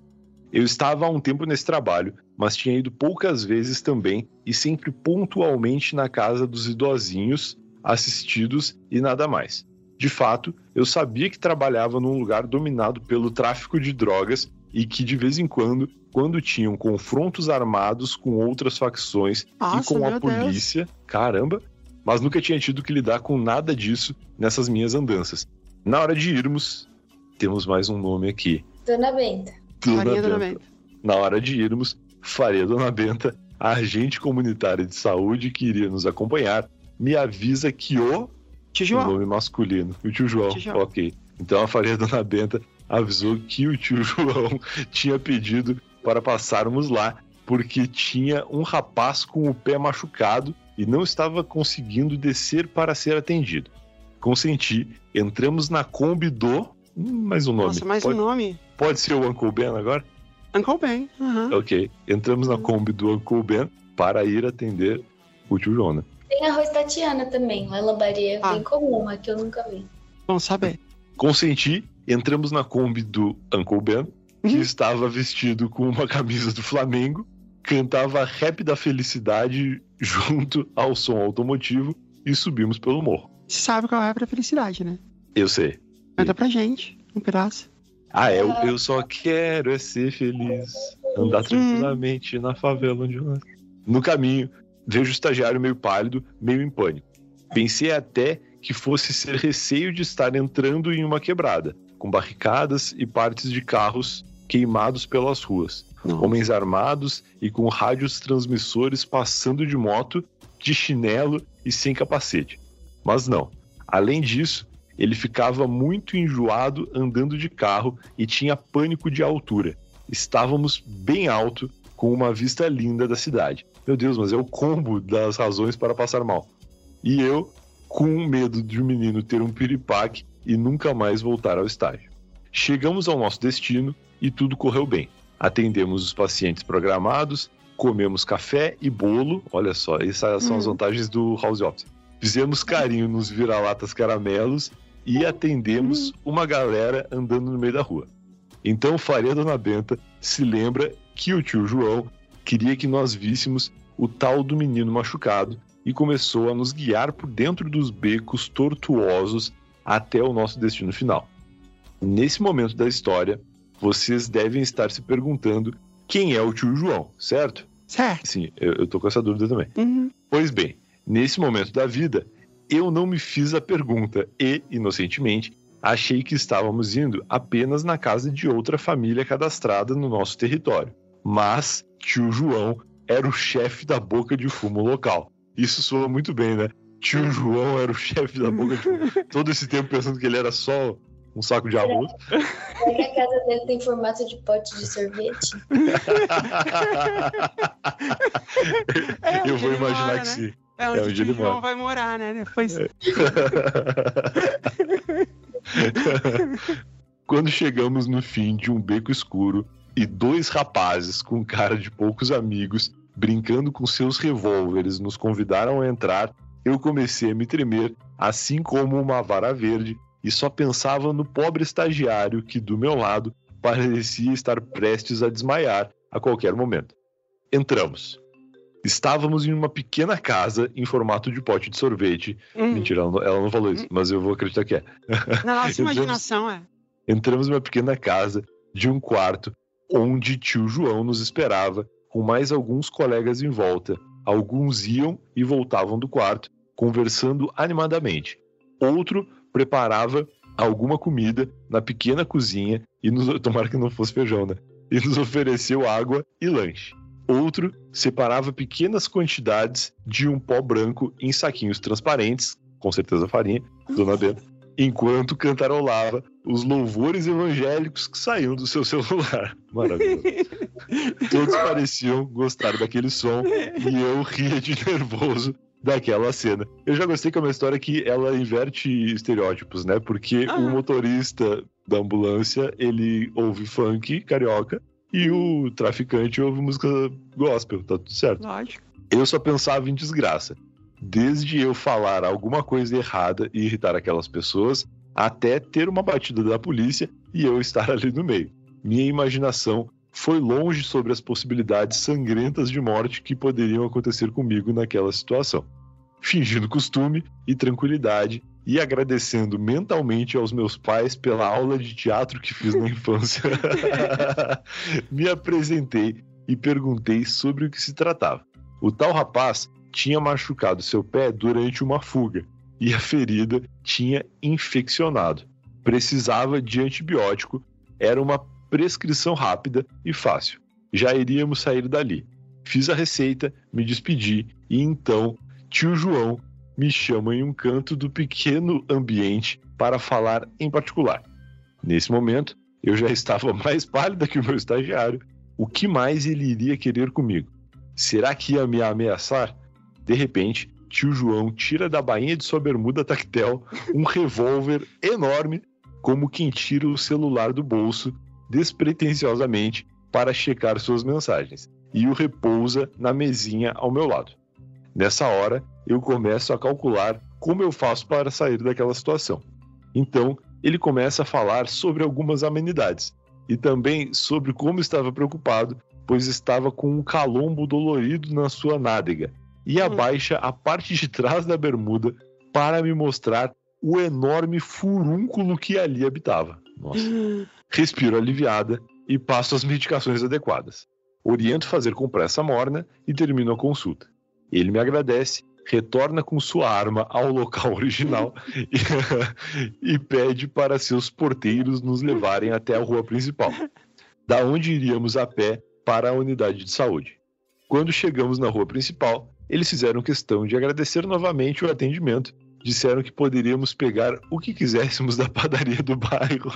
Eu estava há um tempo nesse trabalho, mas tinha ido poucas vezes também e sempre pontualmente na casa dos idosinhos assistidos e nada mais. De fato, eu sabia que trabalhava num lugar dominado pelo tráfico de drogas e que de vez em quando, quando tinham confrontos armados com outras facções Nossa, e com a meu Deus. polícia, caramba, mas nunca tinha tido que lidar com nada disso nessas minhas andanças. Na hora de irmos, temos mais um nome aqui. Dona Benta. Dona Maria Dona Benta. Benta. Na hora de irmos, Faria Dona Benta, a agente comunitária de saúde que iria nos acompanhar, me avisa que o Tio o João. nome masculino, o tio João. Tio João. Ok. Então a Faria Dona Benta avisou que o tio João tinha pedido para passarmos lá porque tinha um rapaz com o pé machucado e não estava conseguindo descer para ser atendido. Consenti, entramos na Kombi do. Hum, mais um nome. Nossa, mais pode, um nome. pode ser o Uncle Ben agora? Uncle Ben. aham. Ok. Entramos na Kombi do Uncle Ben para ir atender o tio João, né? Tem arroz Tatiana também, uma lambaria Ah. bem comum, uma que eu nunca vi. Bom saber. Consenti, entramos na Kombi do Uncle Ben, que Uhum. estava vestido com uma camisa do Flamengo, cantava rap da felicidade junto ao som automotivo e subimos pelo morro. Você sabe qual é a felicidade, né? Eu sei. Canta pra gente um pedaço. Ah, é, eu, eu só quero é ser feliz, andar tranquilamente na favela onde eu nasci. No caminho, vejo o estagiário meio pálido, meio em pânico. Pensei até que fosse ser receio de estar entrando em uma quebrada, com barricadas e partes de carros queimados pelas ruas. Não. Homens armados e com rádios transmissores passando de moto, de chinelo e sem capacete. Mas não. Além disso, ele ficava muito enjoado andando de carro e tinha pânico de altura. Estávamos bem alto, com uma vista linda da cidade. Meu Deus, mas é o combo das razões para passar mal. E eu, com medo de o menino ter um piripaque e nunca mais voltar ao estágio. Chegamos ao nosso destino e tudo correu bem. Atendemos os pacientes programados, comemos café e bolo. Olha só, essas são as Hum. vantagens do House Office. Fizemos carinho nos vira-latas caramelos e atendemos uma galera andando no meio da rua. Então Faria Dona Benta se lembra que o tio João queria que nós víssemos o tal do menino machucado e começou a nos guiar por dentro dos becos tortuosos até o nosso destino final. Nesse momento da história, vocês devem estar se perguntando quem é o tio João, certo? Certo. Sim, eu, eu tô com essa dúvida também. Uhum. Pois bem, nesse momento da vida, eu não me fiz a pergunta e, inocentemente, achei que estávamos indo apenas na casa de outra família cadastrada no nosso território. Mas tio João era o chefe da boca de fumo local. Isso soa muito bem, né? Tio João era o chefe da boca de fumo. Todo esse tempo pensando que ele era só um saco de arroz. Será que a casa dele tem formato de pote de sorvete? É, eu vou imaginar mora, que né? sim. É onde É o onde tio ele João mora. vai morar, né? Depois. Quando chegamos no fim de um beco escuro e dois rapazes com cara de poucos amigos brincando com seus revólveres nos convidaram a entrar, eu comecei a me tremer, assim como uma vara verde, e só pensava no pobre estagiário que, do meu lado, parecia estar prestes a desmaiar a qualquer momento. Entramos. Estávamos em uma pequena casa em formato de pote de sorvete. Hum. Mentira, ela não, ela não falou isso, mas eu vou acreditar que é. Na nossa imaginação, é. Entramos numa pequena casa de um quarto onde tio João nos esperava com mais alguns colegas em volta. Alguns iam e voltavam do quarto, conversando animadamente. Outro preparava alguma comida na pequena cozinha e nos tomara que não fosse feijão, né? E nos ofereceu água e lanche. Outro separava pequenas quantidades de um pó branco em saquinhos transparentes, com certeza farinha, dona Benta, enquanto cantarolava os louvores evangélicos que saíam do seu celular. Maravilhoso. Todos pareciam gostar daquele som e eu ria de nervoso daquela cena. Eu já gostei que é uma história que ela inverte estereótipos, né? Porque o Aham. motorista da ambulância, ele ouve funk carioca e o traficante ouve música gospel, tá tudo certo. Lógico. Eu só pensava em desgraça. Desde eu falar alguma coisa errada e irritar aquelas pessoas, até ter uma batida da polícia e eu estar ali no meio. Minha imaginação foi longe sobre as possibilidades sangrentas de morte que poderiam acontecer comigo naquela situação. Fingindo costume e tranquilidade e agradecendo mentalmente aos meus pais pela aula de teatro que fiz na infância, me apresentei e perguntei sobre o que se tratava. O tal rapaz tinha machucado seu pé durante uma fuga e a ferida tinha infeccionado. Precisava de antibiótico, era uma prescrição rápida e fácil. Já iríamos sair dali. Fiz a receita, me despedi e então tio João me chama em um canto do pequeno ambiente para falar em particular. Nesse momento, eu já estava mais pálida que o meu estagiário. O que mais ele iria querer comigo? Será que ia me ameaçar? De repente, tio João tira da bainha de sua bermuda tactel um revólver enorme, como quem tira o celular do bolso despretensiosamente para checar suas mensagens e o repousa na mesinha ao meu lado. Nessa hora, eu começo a calcular como eu faço para sair daquela situação. Então, ele começa a falar sobre algumas amenidades e também sobre como estava preocupado, pois estava com um calombo dolorido na sua nádega e hum. abaixa a parte de trás da bermuda para me mostrar o enorme furúnculo que ali habitava. Nossa. respiro aliviada e passo as medicações adequadas. Oriento fazer compressa morna e termino a consulta. Ele me agradece, retorna com sua arma ao local original e, e pede para seus porteiros nos levarem até a rua principal, da onde iríamos a pé para a unidade de saúde. Quando chegamos na rua principal, eles fizeram questão de agradecer novamente o atendimento disseram que poderíamos pegar o que quiséssemos da padaria do bairro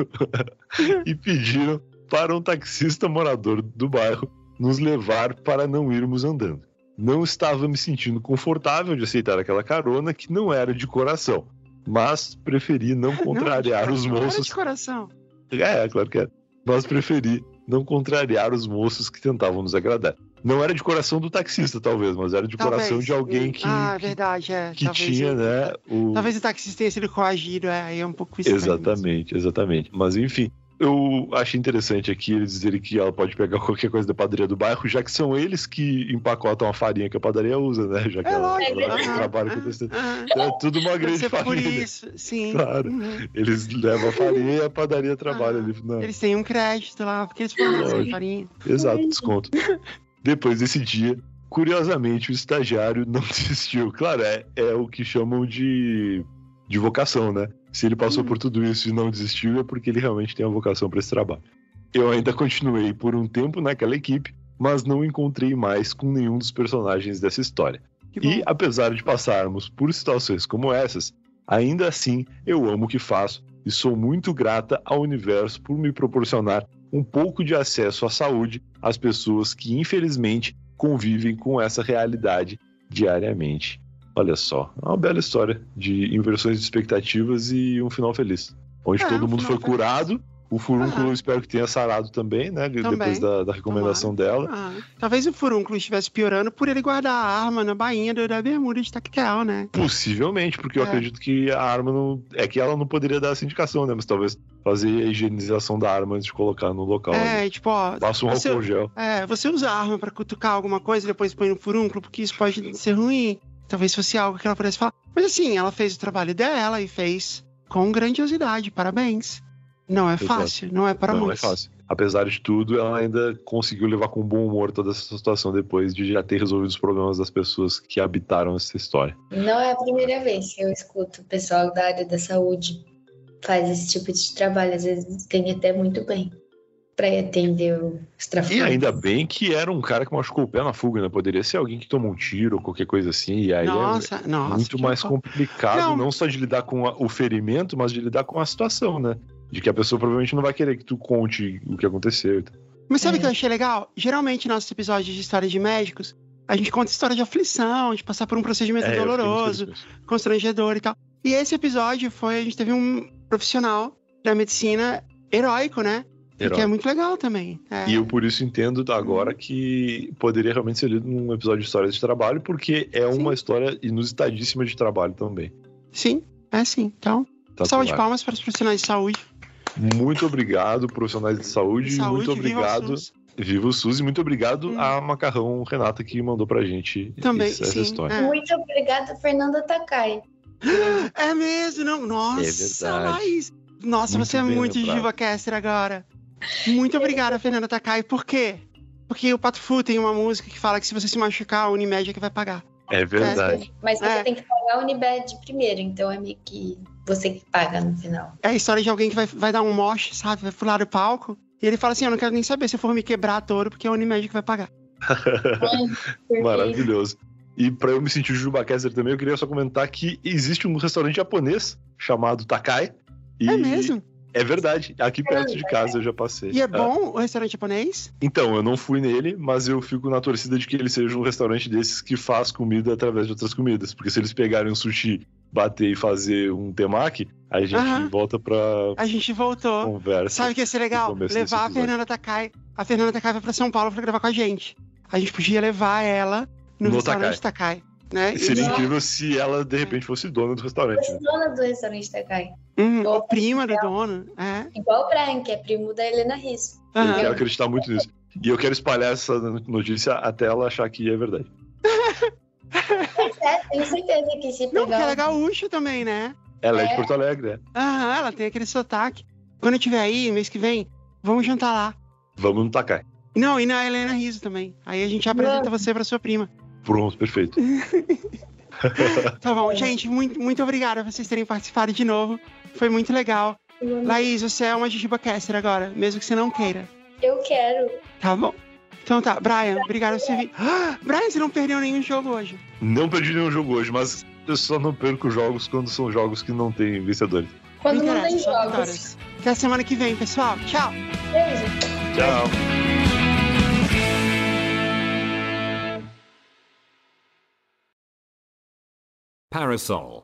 e pediram para um taxista morador do bairro nos levar para não irmos andando. Não estava me sentindo confortável de aceitar aquela carona que não era de coração, mas preferi não contrariar não, os moços. Era de coração. É, claro que é. Mas preferi não contrariar os moços que tentavam nos agradar. Não era de coração do taxista, talvez, mas era de talvez. coração de alguém que. Ah, verdade, é. Que tinha, né? O... Talvez o taxista tenha sido coagido, é, aí é um pouco estranho. Exatamente, exatamente. Mas enfim, eu achei interessante aqui eles dizerem que ela pode pegar qualquer coisa da padaria do bairro, já que são eles que empacotam a farinha que a padaria usa, né? Já que é ela, ela, ela ah, trabalha com ah, então é tudo uma grande família. Por isso, sim. Claro. Uhum. Eles levam a farinha e a padaria trabalha ah, ali. Não. Eles têm um crédito lá, porque eles a farinha. Exato, desconto. Depois desse dia, curiosamente, o estagiário não desistiu. Claro, é, é o que chamam de, de vocação, né? Se ele passou por tudo isso e não desistiu, é porque ele realmente tem a vocação para esse trabalho. Eu ainda continuei por um tempo naquela equipe, mas não encontrei mais com nenhum dos personagens dessa história. E apesar de passarmos por situações como essas, ainda assim eu amo o que faço e sou muito grata ao universo por me proporcionar um pouco de acesso à saúde às pessoas que infelizmente convivem com essa realidade diariamente. Olha só, é uma bela história de inversões de expectativas e um final feliz. Onde é, todo mundo foi feliz. curado o furúnculo, uhum. espero que tenha sarado também, né? Também. Depois da, da recomendação dela. Ah, talvez o furúnculo estivesse piorando por ele guardar a arma na bainha da bermuda de tactel, né? Possivelmente, porque é. eu acredito que a arma não. É que ela não poderia dar essa indicação, né? Mas talvez fazer a higienização da arma antes de colocar no local. É, né? tipo, ó. Passa um você, álcool gel. É, você usa a arma pra cutucar alguma coisa e depois põe no furúnculo, porque isso pode ser ruim. Talvez fosse algo que ela pudesse falar. Mas assim, ela fez o trabalho dela e fez com grandiosidade. Parabéns. Não é fácil, não é para Não é fácil. Apesar de tudo, ela ainda conseguiu levar com bom humor toda essa situação depois de já ter resolvido os problemas das pessoas que habitaram essa história. Não é a primeira vez que eu escuto o pessoal da área da saúde faz esse tipo de trabalho, às vezes tem até muito bem para atender os traficantes. E ainda bem que era um cara que machucou o pé na fuga, né? Poderia ser alguém que tomou um tiro ou qualquer coisa assim. E aí nossa, é nossa, muito mais complicado, não. não. só de lidar com o ferimento, mas de lidar com a situação, né? De que a pessoa provavelmente não vai querer que tu conte o que aconteceu. Mas sabe o é. que eu achei legal? Geralmente, nossos episódios de história de médicos, a gente conta história de aflição, de passar por um procedimento é, doloroso, constrangedor e tal. E esse episódio foi, a gente teve um profissional da medicina heróico, né? Que é muito legal também. É. E eu por isso entendo agora que poderia realmente ser lido num episódio de histórias de trabalho, porque é uma história inusitadíssima de trabalho também. Sim, é sim. Então, Tá salva de palmas para os profissionais de saúde. Muito obrigado, profissionais de saúde. saúde, muito obrigado. Viva o SUS e muito obrigado Hum. a Macarrão Renata que mandou pra gente Também, essa sim, história. é. Muito obrigada, Fernanda Takai. É mesmo, não? Nossa, É. Laís. Nossa, Muito você é muito. Diva Caster agora. Muito obrigada, Fernanda Takai. Por quê? Porque o Pato Fu tem uma música que fala que se você se machucar, a Unimed é que vai pagar. É verdade. Mas você É. tem que pagar a Unibed primeiro, então é meio que você que paga no final. É a história de alguém que vai, vai dar um moche, sabe? Vai pular do palco. E ele fala assim: Eu não quero nem saber se eu for me quebrar todo, porque é a Unimed que vai pagar. Maravilhoso. E pra eu me sentir Jubacaster também, eu queria só comentar que existe um restaurante japonês chamado Takai. E É mesmo? É verdade. Aqui perto de casa eu já passei. E é Ah, bom o restaurante japonês? Então, eu não fui nele, mas eu fico na torcida de que ele seja um restaurante desses que faz comida através de outras comidas. Porque se eles pegarem um sushi, bater e fazer um temaki, a gente volta pra A gente voltou. conversa. Sabe o que ia ser legal? Levar a. Fernanda Takai. A Fernanda Takai vai pra São Paulo pra gravar com a gente. A gente podia levar ela no, No restaurante Takai. né? E- Seria incrível se ela, de repente, fosse dona do restaurante. você né? é dona do restaurante Takai. Hum, a prima do dono. É. Igual o Brian, que é primo da Helena Risso. Eu Aham. quero acreditar muito nisso. E eu quero espalhar essa notícia até ela achar que é verdade. É, tenho certeza que se Não, porque pegar. ela é gaúcha também, né? Ela é, de É? Porto Alegre, né? Aham, ela tem aquele sotaque. Quando eu estiver aí, mês que vem, vamos jantar lá. Vamos no Takai. Não, e na Helena Riso também. Aí a gente apresenta você pra sua prima. Pronto, perfeito. Tá bom, gente, muito, muito obrigada por vocês terem participado de novo. Foi muito legal. Laís, você é uma Jujuba Caster agora, mesmo que você não queira. Eu quero. Tá bom? Então tá, Brian, obrigado por você vir. Ah, Brian, você não perdeu nenhum jogo hoje. Não perdi nenhum jogo hoje, mas eu só não perco jogos quando são jogos que não têm vencedores. Quando não tem jogos. vitórias. Até a semana que vem, pessoal. Tchau. Beijo. Tchau. Parasol.